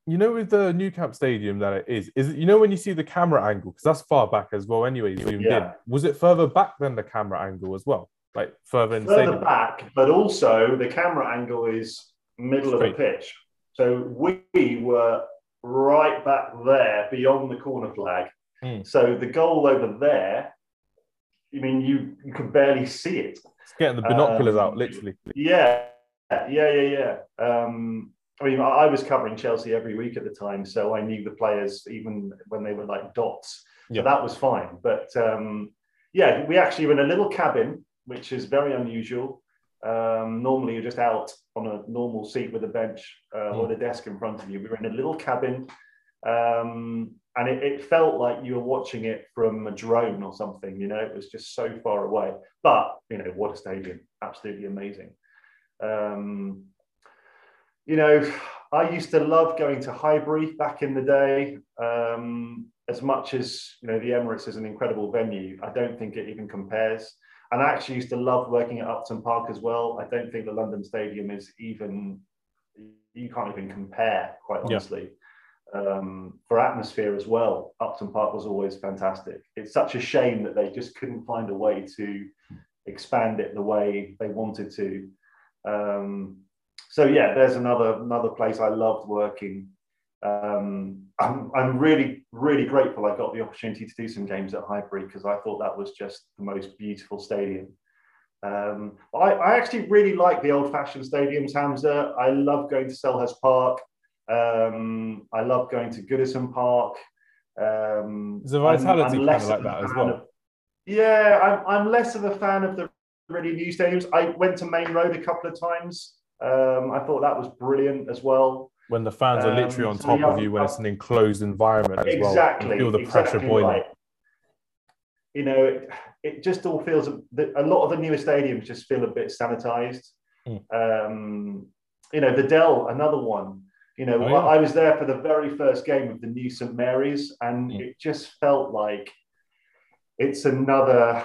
You know, with the Nou Camp Stadium that it is, is it, you know when you see the camera angle because that's far back as well. Anyway, zoomed yeah. in. Was it further back than the camera angle as well, like further in further stadium? back, but also the camera angle is middle Straight. of the pitch. So we were right back there beyond the corner flag. Mm. So the goal over there, I mean, you, you could barely see it. It's getting the binoculars Um, out, literally. Yeah, yeah, yeah, yeah. Um, I mean, I was covering Chelsea every week at the time, so I knew the players even when they were like dots. Yeah. So that was fine. But um, yeah, we actually were in a little cabin, which is very unusual. Um, normally, you're just out on a normal seat with a bench uh, or a desk in front of you. We were in a little cabin, um, and it, it felt like you were watching it from a drone or something. You know, it was just so far away. But you know, what a stadium! Absolutely amazing. Um, you know, I used to love going to Highbury back in the day. Um, as much as you know, the Emirates is an incredible venue. I don't think it even compares. And I actually used to love working at Upton Park as well. I don't think the London Stadium is even you can't even compare, quite Yeah. honestly. Um, for atmosphere as well, Upton Park was always fantastic. It's such a shame that they just couldn't find a way to expand it the way they wanted to. Um, so yeah, there's another another place I loved working. Um, I'm, I'm really really grateful I got the opportunity to do some games at Highbury because I thought that was just the most beautiful stadium. Um, I, I actually really like the old-fashioned stadiums, Hamza. I love going to Selhurst Park. Um, I love going to Goodison Park. Um, The I'm- vitality I'm kinda less like of a that as well. of- yeah, I'm, I'm less of a fan of the really new stadiums. I went to Maine Road a couple of times. Um, I thought that was brilliant as well. When the fans are literally Um, on so top yeah, of you when it's an enclosed environment as exactly. well. You feel the pressure exactly boiling. right. You know, it, it just all feels a, lot of the newer stadiums just feel a bit sanitized. Mm. Um, you know, the Dell, another one. You know, Oh, yeah. I, I was there for the very first game of the new St Mary's, and Mm. it just felt like it's another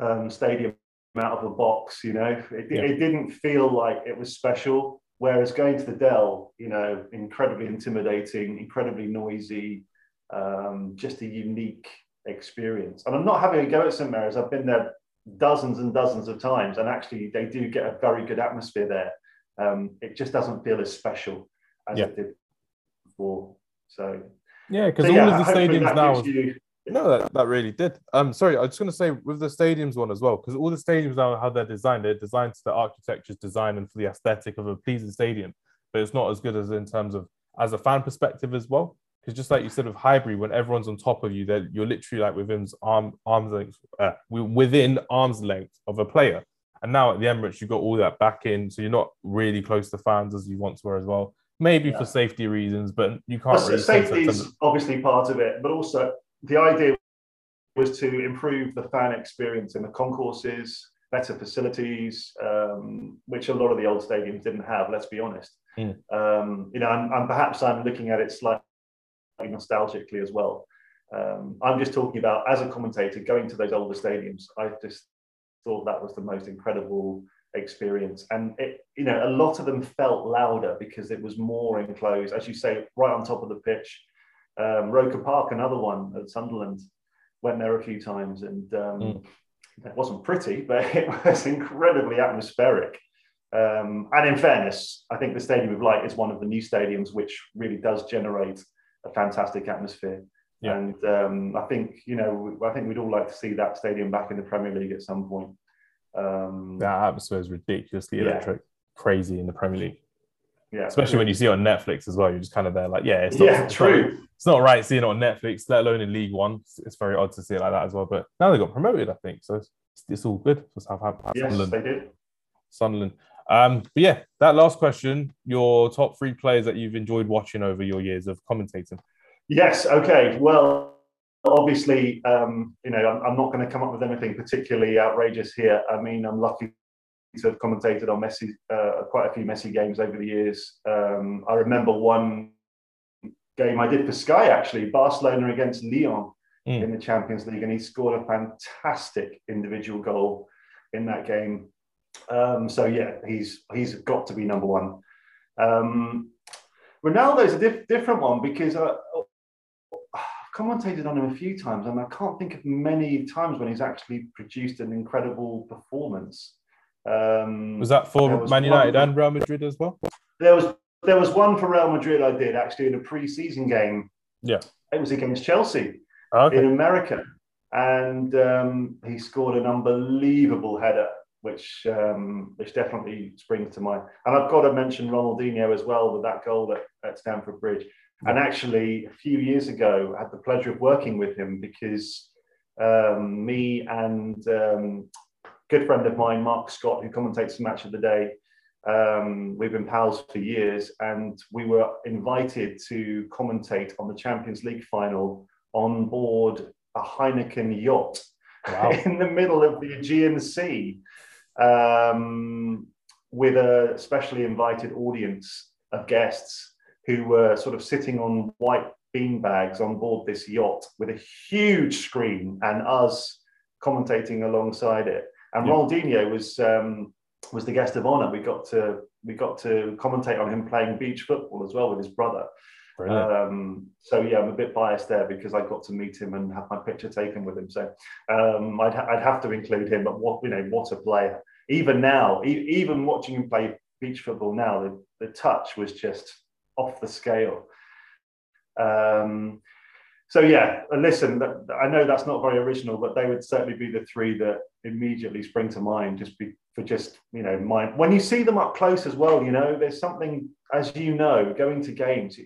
um, stadium out of a box. You know, it, Yeah. it didn't feel like it was special. Whereas going to the Dell, you know, incredibly intimidating, incredibly noisy, um, just a unique experience. And I'm not having a go at St Mary's. I've been there dozens and dozens of times, and actually, they do get a very good atmosphere there. Um, it just doesn't feel as special as Yeah. it did before. So, Yeah, because so all yeah, of the stadiums now. you- No, that, that really did. Um, sorry, I was just going to say with the stadiums one as well, because all the stadiums now how they're designed, they're designed to the architecture's design and for the aesthetic of a pleasing stadium, but it's not as good as in terms of as a fan perspective as well. Because just like you said of Highbury, when everyone's on top of you, that you're literally like within arm arms length, uh, within arm's length of a player. And now at the Emirates, you've got all that back in, so you're not really close to fans as you once were as well. Maybe Yeah. for safety reasons, but you can't Well, really. safety is obviously part of it, but also the idea was to improve the fan experience in the concourses, better facilities, um, which a lot of the old stadiums didn't have. Let's be honest. Mm. Um, you know, and, and perhaps I'm looking at it slightly nostalgically as well. Um, I'm just talking about as a commentator going to those older stadiums. I just thought that was the most incredible experience, and it, you know, a lot of them felt louder because it was more enclosed, as you say, right on top of the pitch. Um, Roker Park, another one at Sunderland, went there a few times, and um, Mm. it wasn't pretty, but it was incredibly atmospheric. Um, and in fairness, I think the Stadium of Light is one of the new stadiums which really does generate a fantastic atmosphere. Yeah. And um, I think you know, I think we'd all like to see that stadium back in the Premier League at some point. Um, that atmosphere is ridiculously Yeah. electric, crazy in the Premier League. Yeah, Especially when you see it on Netflix as well. You're just kind of there, like, yeah, it's not, yeah, true. Not, it's not right seeing it on Netflix, let alone in League One. It's, it's very odd to see it like that as well. But now they got promoted, I think, so it's, it's all good for Southampton. Yes, Sunderland. they did. Sunderland. Um, but yeah, that last question: your top three players that you've enjoyed watching over your years of commentating. Yes. Okay. Well, obviously, um, you know, I'm, I'm not going to come up with anything particularly outrageous here. I mean, I'm lucky to have commentated on Messi, uh, quite a few Messi games over the years. Um, I remember one game I did for Sky actually, Barcelona against Lyon Mm. in the Champions League, and he scored a fantastic individual goal in that game. Um, so yeah, he's he's got to be number one. Um, Ronaldo's a diff- different one because uh, I've commentated on him a few times, and I can't think of many times when he's actually produced an incredible performance. Um, Was that for was Man United one- and Real Madrid as well? there was there was one for Real Madrid I did actually in a pre-season game. Yeah, it was against Chelsea okay. in America, and um, he scored an unbelievable header, which um, which definitely springs to mind. And I've got to mention Ronaldinho as well with that goal at, at Stamford Bridge. And actually, a few years ago, I had the pleasure of working with him because um, me and um, good friend of mine, Mark Scott, who commentates the match of the day, um, we've been pals for years, and we were invited to commentate on the Champions League final on board a Heineken yacht wow. in the middle of the Aegean Sea um, with a specially invited audience of guests who were sort of sitting on white bean bags on board this yacht with a huge screen and us commentating alongside it. And yeah. Ronaldinho was um, was the guest of honor. We got to we got to commentate on him playing beach football as well with his brother. Um, so yeah, I'm a bit biased there because I got to meet him and have my picture taken with him. So um, I'd, I'd have to include him. But what you know, what a player! Even now, e- even watching him play beach football now, the, the touch was just off the scale. Um, so yeah, listen, I know that's not very original, but they would certainly be the three that immediately spring to mind. Just be, for just you know, mind when you see them up close as well. You know, there's something, as you know, going to games,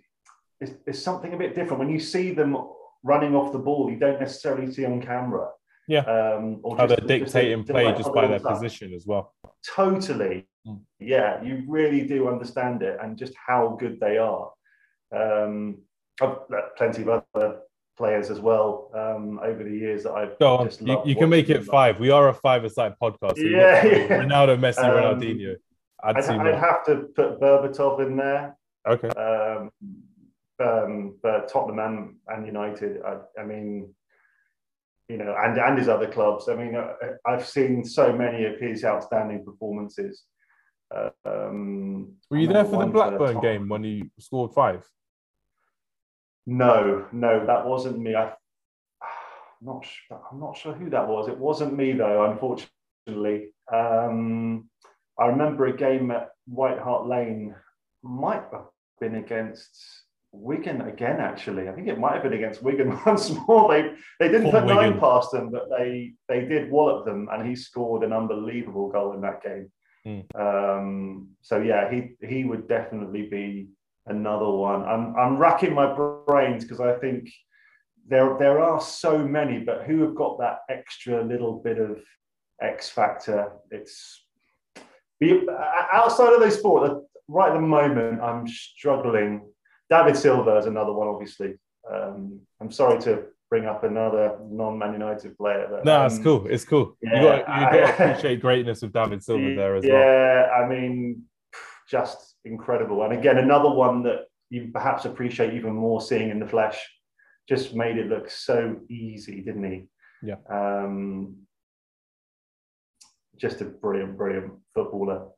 there's, there's something a bit different when you see them running off the ball. You don't necessarily see on camera. Yeah, um, or how they're dictating play just by their position as well. Totally. Mm. Yeah, you really do understand it and just how good they are. Um, I've plenty of other players as well um, over the years that I've Go on. You, you can make it five. We are a five-a-side podcast. So yeah, yeah, Ronaldo, Messi, um, Ronaldinho. I'd, I'd, I'd have to put Berbatov in there. Okay. Um, um, but Tottenham and, and United, I, I, mean, you know, and, and his other clubs. I mean, uh, I've seen so many of his outstanding performances. Um, Were you there for the Blackburn game when he scored five? No, no, that wasn't me. I, am not I'm not sure who that was. It wasn't me though, unfortunately. Um, I remember a game at White Hart Lane. Might have been against Wigan again. Actually, I think it might have been against Wigan once more. They they didn't Poor put Wigan. nine past them, but they they did wallop them, and he scored an unbelievable goal in that game. Mm. Um, so yeah, he he would definitely be another one. I'm I'm racking my brains because I think there there are so many, but who have got that extra little bit of X factor? It's outside of those sports. Right at the moment, I'm struggling. David Silva is another one, obviously. Um, I'm sorry to bring up another non-Man United player. But, no, um, it's cool. It's cool. Yeah, you got you got to appreciate greatness of David Silva there as yeah, well. Yeah, I mean, just incredible. And again, another one that you perhaps appreciate even more seeing in the flesh. Just made it look so easy, didn't he? Yeah. Um, just a brilliant, brilliant footballer.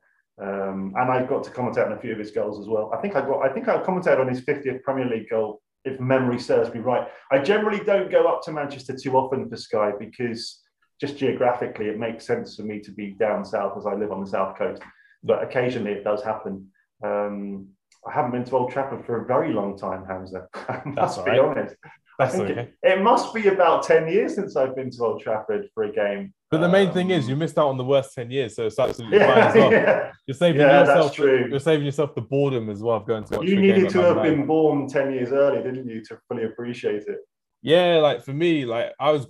Um, and I got to commentate on a few of his goals as well. I think I got, I think I commentated on his 50th Premier League goal, if memory serves me right. I generally don't go up to Manchester too often for Sky because just geographically it makes sense for me to be down south as I live on the south coast but occasionally it does happen. Um, I haven't been to Old Trafford for a very long time, Hamza. I must be right. honest. That's I think okay. it, it, must be about 10 years since I've been to Old Trafford for a game. But the main um, thing is you missed out on the worst 10 years, so it's absolutely yeah, fine as well. Yeah. You're saving yeah, yourself you're saving yourself the boredom as well of going to watch You needed to have been born 10 years early, didn't you, to fully appreciate it? Yeah, like for me, like I was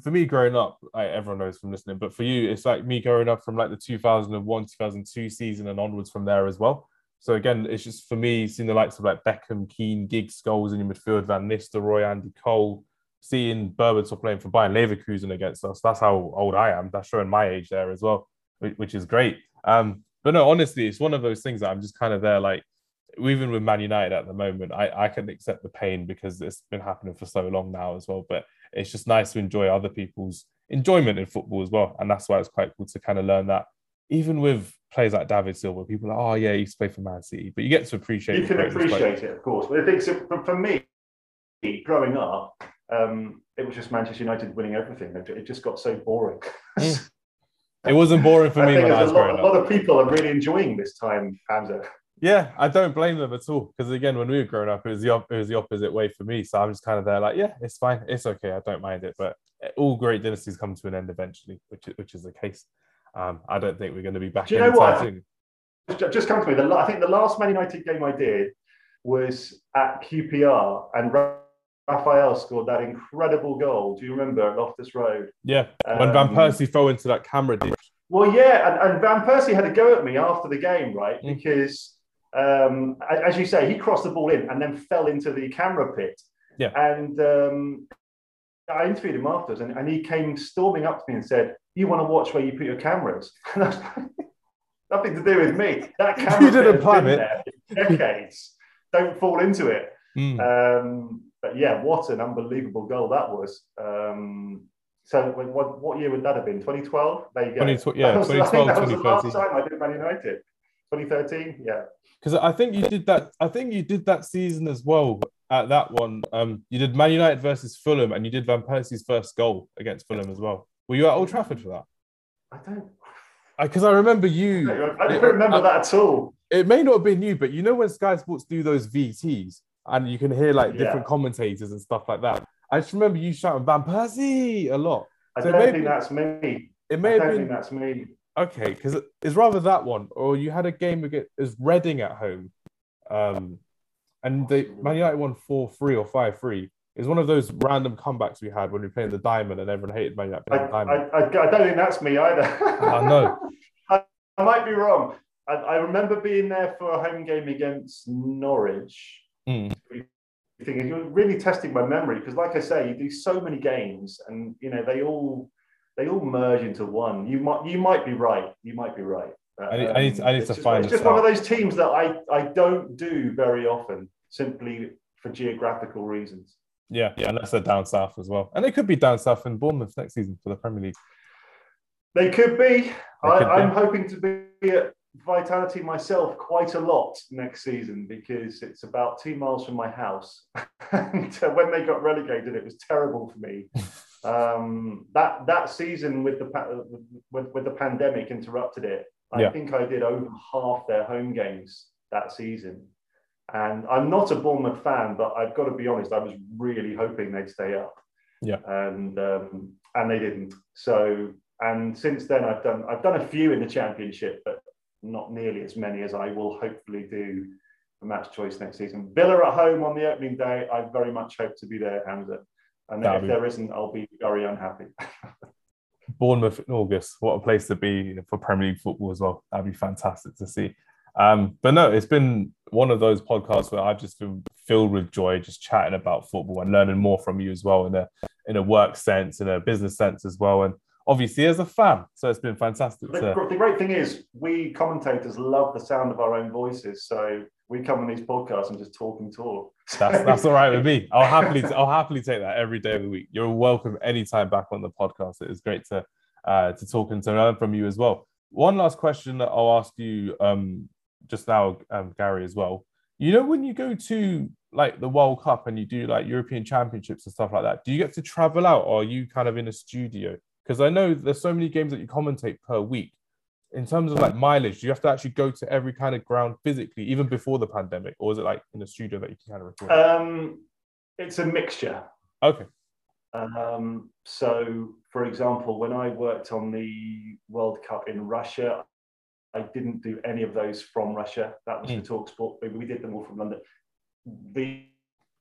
for me growing up, like everyone knows from listening, but for you, it's like me growing up from like the 2001, 2002 season and onwards from there as well. So again, it's just for me seeing the likes of like Beckham, Keane, Giggs, goals in your midfield, Van Nistelrooy, Andy Cole, seeing Berbatov playing for Bayer Leverkusen against us. That's how old I am. That's showing my age there as well, which is great. Um, but no, honestly, it's one of those things that I'm just kind of there like even with Man United at the moment, I, I can accept the pain because it's been happening for so long now as well. But it's just nice to enjoy other people's enjoyment in football as well. And that's why it's quite cool to kind of learn that even with players like David Silva, people are like, oh, yeah, he used to play for Man City. But you get to appreciate You can appreciate it, of course. But I think so, for, for me, growing up, um, it was just Manchester United winning everything. It just got so boring. Mm. it wasn't boring for me when I was a lot, a lot of people are really enjoying this time, Hamza. Yeah, I don't blame them at all because again, when we were growing up, it was the op- it was the opposite way for me. So I'm just kind of there, like, yeah, it's fine, it's okay, I don't mind it. But all great dynasties come to an end eventually, which is, which is the case. Um, I don't think we're going to be back. Do you know what? Soon. Just come to me. The, I think the last Man United game I did was at QPR, and Rafael scored that incredible goal. Do you remember Loftus Road? Yeah, when Van um, Persie fell into that camera ditch. Well, yeah, and, and, Van Persie had a go at me after the game, right? Mm. Because, um, as you say, he crossed the ball in and then fell into the camera pit. Yeah. And um, I interviewed him afterwards, and, and he came storming up to me and said, "You want to watch where you put your cameras?" nothing to do with me. That camera you didn't plan it. decades. Don't fall into it. Mm. Um, but yeah, what an unbelievable goal that was. Um, so what, what year would that have been? 2012? There you go. 20, yeah, was, 2012, that was the last time I did Man United. 2013, yeah. Because I think you did that. I think you did that season as well. At that one, um, you did Man United versus Fulham, and you did Van Persie's first goal against Fulham as well. Were you at Old Trafford for that? I don't. Because I, I, remember you. I don't remember that at all. It may not have been you, but you know when Sky Sports do those VTs, and you can hear like yeah. different commentators and stuff like that. I just remember you shouting Van Persie a lot. I so don't maybe, think that's me. It may I have been that's me. Okay, because it's rather that one, or you had a game against Reading at home, um, and the Man United won four three or five three. It's one of those random comebacks we had when we played the Diamond, and everyone hated Man United. I, I, I, I, don't think that's me either. I know. I, I might be wrong. I, I remember being there for a home game against Norwich. Mm thing. You're really testing my memory because, like I say, you do so many games, and you know they all they all merge into one. You might you might be right. You might be right. I need, I need, I need to just, find. It's just one of those teams that I I don't do very often, simply for geographical reasons. Yeah, yeah, unless they're down south as well, and they could be down south in Bournemouth next season for the Premier League. They could be. They I, could I'm hoping to be at Vitality myself quite a lot next season because it's about two miles from my house. and uh, when they got relegated, it was terrible for me. um, that that season with the with, with the pandemic interrupted it. I yeah. think I did over half their home games that season. And I'm not a Bournemouth fan, but I've got to be honest, I was really hoping they'd stay up. Yeah. And um, and they didn't. So and since then I've done I've done a few in the championship, but not nearly as many as I will hopefully do for match choice next season. Villa at home on the opening day. I very much hope to be there, Hamza. And if be... there isn't, I'll be very unhappy. Bournemouth in August. What a place to be for Premier League football as well. That'd be fantastic to see. Um, but no, it's been one of those podcasts where I've just been filled with joy, just chatting about football and learning more from you as well in a in a work sense, in a business sense as well. And obviously as a fan. So it's been fantastic. The, to... the, great thing is, we commentators love the sound of our own voices. So we come on these podcasts and just talk and talk. That's that's all right with me. I'll happily I'll happily take that every day of the week. You're welcome anytime back on the podcast. It is great to uh, to talk and to learn from you as well. One last question that I'll ask you um, just now, um, Gary, as well. You know, when you go to like the World Cup and you do like European Championships and stuff like that, do you get to travel out or are you kind of in a studio? Because I know there's so many games that you commentate per week. In terms of like mileage, do you have to actually go to every kind of ground physically, even before the pandemic, or is it like in a studio that you can kind of record? Um, it's a mixture. Okay. Um, so, for example, when I worked on the World Cup in Russia, I didn't do any of those from Russia. That was mm. the Talk Sport. We did them all from London. The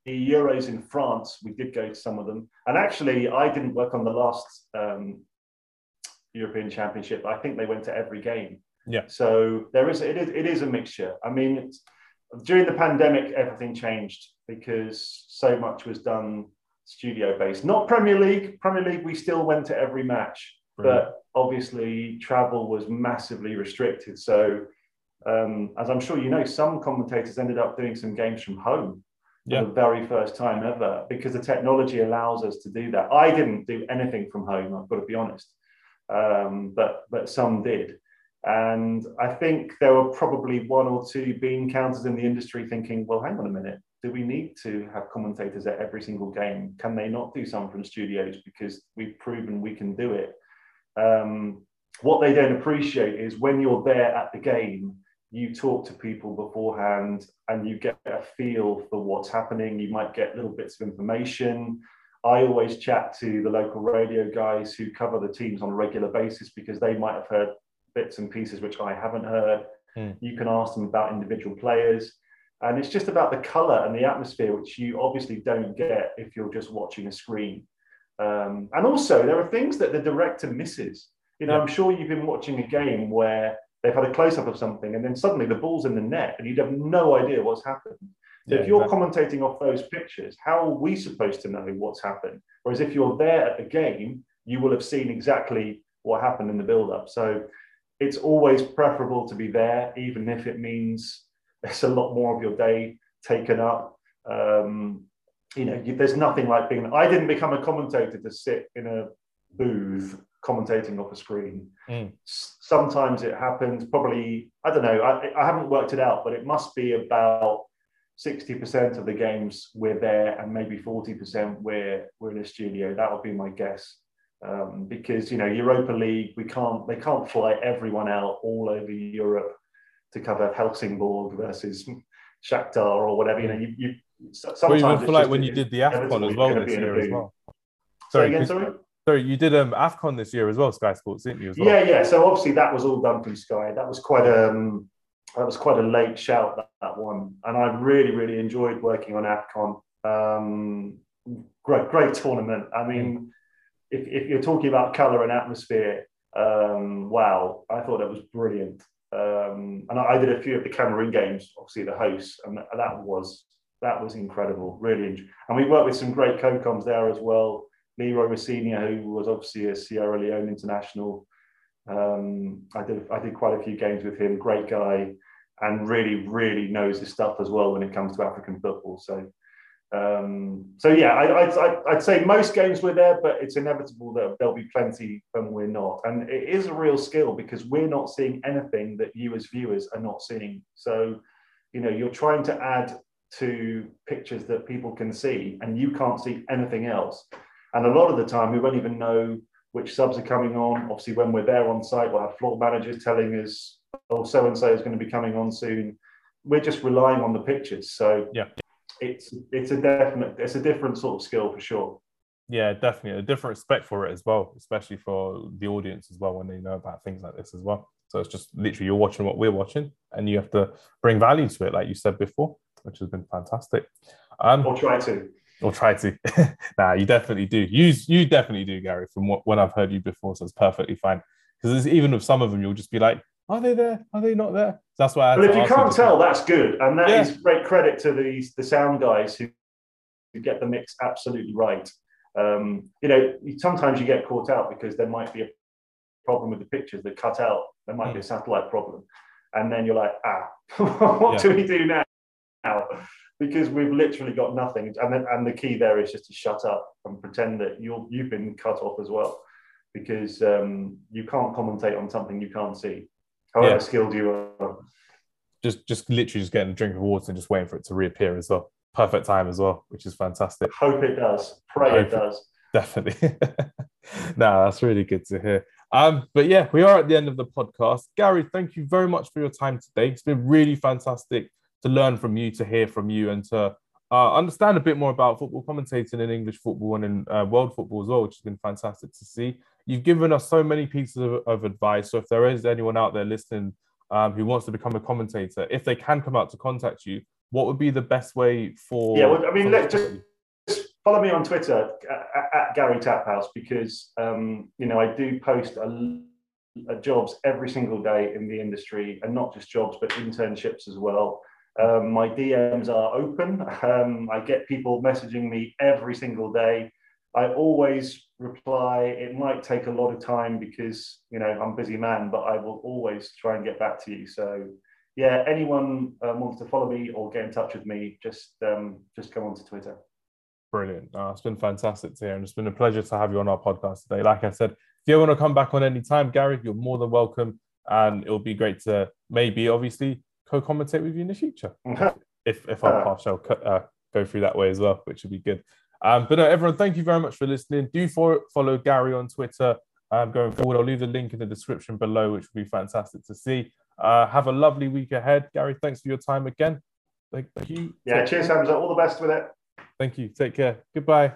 the Euros in France, we did go to some of them. And actually, I didn't work on the last um, European Championship. I think they went to every game. Yeah. So there is it is it is a mixture. I mean, during the pandemic, everything changed because so much was done studio based. Not Premier League. Premier League, we still went to every match, Brilliant. but obviously travel was massively restricted. So. Um, as I'm sure you know, some commentators ended up doing some games from home yeah. for the very first time ever because the technology allows us to do that. I didn't do anything from home, I've got to be honest, um, but, but some did. And I think there were probably one or two bean counters in the industry thinking, well, hang on a minute, do we need to have commentators at every single game? Can they not do some from studios because we've proven we can do it? Um, what they don't appreciate is when you're there at the game, you talk to people beforehand and you get a feel for what's happening. You might get little bits of information. I always chat to the local radio guys who cover the teams on a regular basis because they might have heard bits and pieces which I haven't heard. Mm. You can ask them about individual players. And it's just about the color and the atmosphere, which you obviously don't get if you're just watching a screen. Um, and also, there are things that the director misses. You know, yeah. I'm sure you've been watching a game where they've had a close up of something and then suddenly the ball's in the net and you'd have no idea what's happened. So yeah, if you're exactly. commentating off those pictures, how are we supposed to know what's happened? Whereas if you're there at the game, you will have seen exactly what happened in the build up. So it's always preferable to be there, even if it means it's a lot more of your day taken up. Um, you know, there's nothing like being. I didn't become a commentator to sit in a booth commentating off a screen. Mm. Sometimes it happens. Probably, I don't know. I, I haven't worked it out, but it must be about 60% of the games we're there and maybe 40% we're, we're in a studio. That would be my guess. Um, because, you know, Europa League, we can't, they can't fly everyone out all over Europe to cover Helsingborg versus Shakhtar or whatever. You know, you, you sometimes well, you feel like when you did the AFCON as well this year as well. Sorry, again, sorry? Sorry, you did um AFCON this year as well, Sky Sports, didn't you? Well? Yeah, yeah. So obviously that was all done through Sky. That was quite um that was quite a late shout that, that one, and I really really enjoyed working on AFCON. Um, great great tournament. I mean, if, if you're talking about color and atmosphere, um, wow, I thought that was brilliant. Um, and I, I, did a few of the Cameroon games, obviously the host, and that, that was that was incredible, really. And we worked with some great co-coms there as well. Leroy Rosenior, who was obviously a Sierra Leone international. Um, I did I did quite a few games with him. Great guy, and really really knows his stuff as well when it comes to African football. So. Um, so yeah, I, I'd say most games we're there, but it's inevitable that there'll be plenty when we're not. And it is a real skill because we're not seeing anything that you as viewers are not seeing. So, you know, you're trying to add to pictures that people can see, and you can't see anything else. And a lot of the time, we won't even know which subs are coming on. Obviously, when we're there on site, we'll have floor managers telling us, oh, so and so is going to be coming on soon. We're just relying on the pictures. So yeah, it's it's a definite it's a different sort of skill for sure. Yeah, definitely a different respect for it as well, especially for the audience as well when they know about things like this as well. So it's just literally you're watching what we're watching, and you have to bring value to it, like you said before, which has been fantastic. Um, or try to or try to. nah, you definitely do. You you definitely do, Gary. From what when I've heard you before, so it's perfectly fine. Because even with some of them, you'll just be like, "Are they there? Are they not there?" That's why. I but if you can't tell, that's good, and that yeah. is great credit to these the sound guys who, who get the mix absolutely right. Um, you know, sometimes you get caught out because there might be a problem with the pictures that cut out. There might mm. be a hmm. satellite problem, and then you're like, "Ah, what yeah. do we do now?" Because we've literally got nothing. And then, and the key there is just to shut up and pretend that you're you've been cut off as well, because um, you can't commentate on something you can't see, however yeah. skilled you are. Just just literally just getting a drink of water and just waiting for it to reappear as well. Perfect time as well, which is fantastic. Hope it does. Pray Hope it does. Definitely. no, that's really good to hear. Um, but yeah, we are at the end of the podcast. Gary, thank you very much for your time today. It's been really fantastic to learn from you, to hear from you, and to uh, understand a bit more about football commentating in English football and in uh, world football as well, which has been fantastic to see. You've given us so many pieces of, of advice. So if there is anyone out there listening um, who wants to become a commentator, if they can come out to contact you, what would be the best way for? Yeah, well, I mean, let just, just follow me on Twitter at, at Gary Taphouse because um, you know I do post a, a jobs every single day in the industry, and not just jobs but internships as well. Um, my DMs are open. Um, I get people messaging me every single day. I always reply. It might take a lot of time because you know I'm a busy man, but I will always try and get back to you. So yeah, anyone um, wants to follow me or get in touch with me, just um, just come onto Twitter. Brilliant. It's been fantastic to hear, and it's been a pleasure to have you on our podcast today. Like I said, if you want to come back on any time, Gary, you're more than welcome, and it'll be great to maybe, obviously, co-commentate with you in the future if if our path shall uh, go through that way as well, which would be good. Um, but no, everyone, thank you very much for listening. Do follow, follow Gary on Twitter um, going forward. I'll leave the link in the description below, which would be fantastic to see. Uh, have a lovely week ahead. Gary, thanks for your time again. Thank you. Yeah, cheers, Hamza. All the best with it. Thank you. Take care. Goodbye.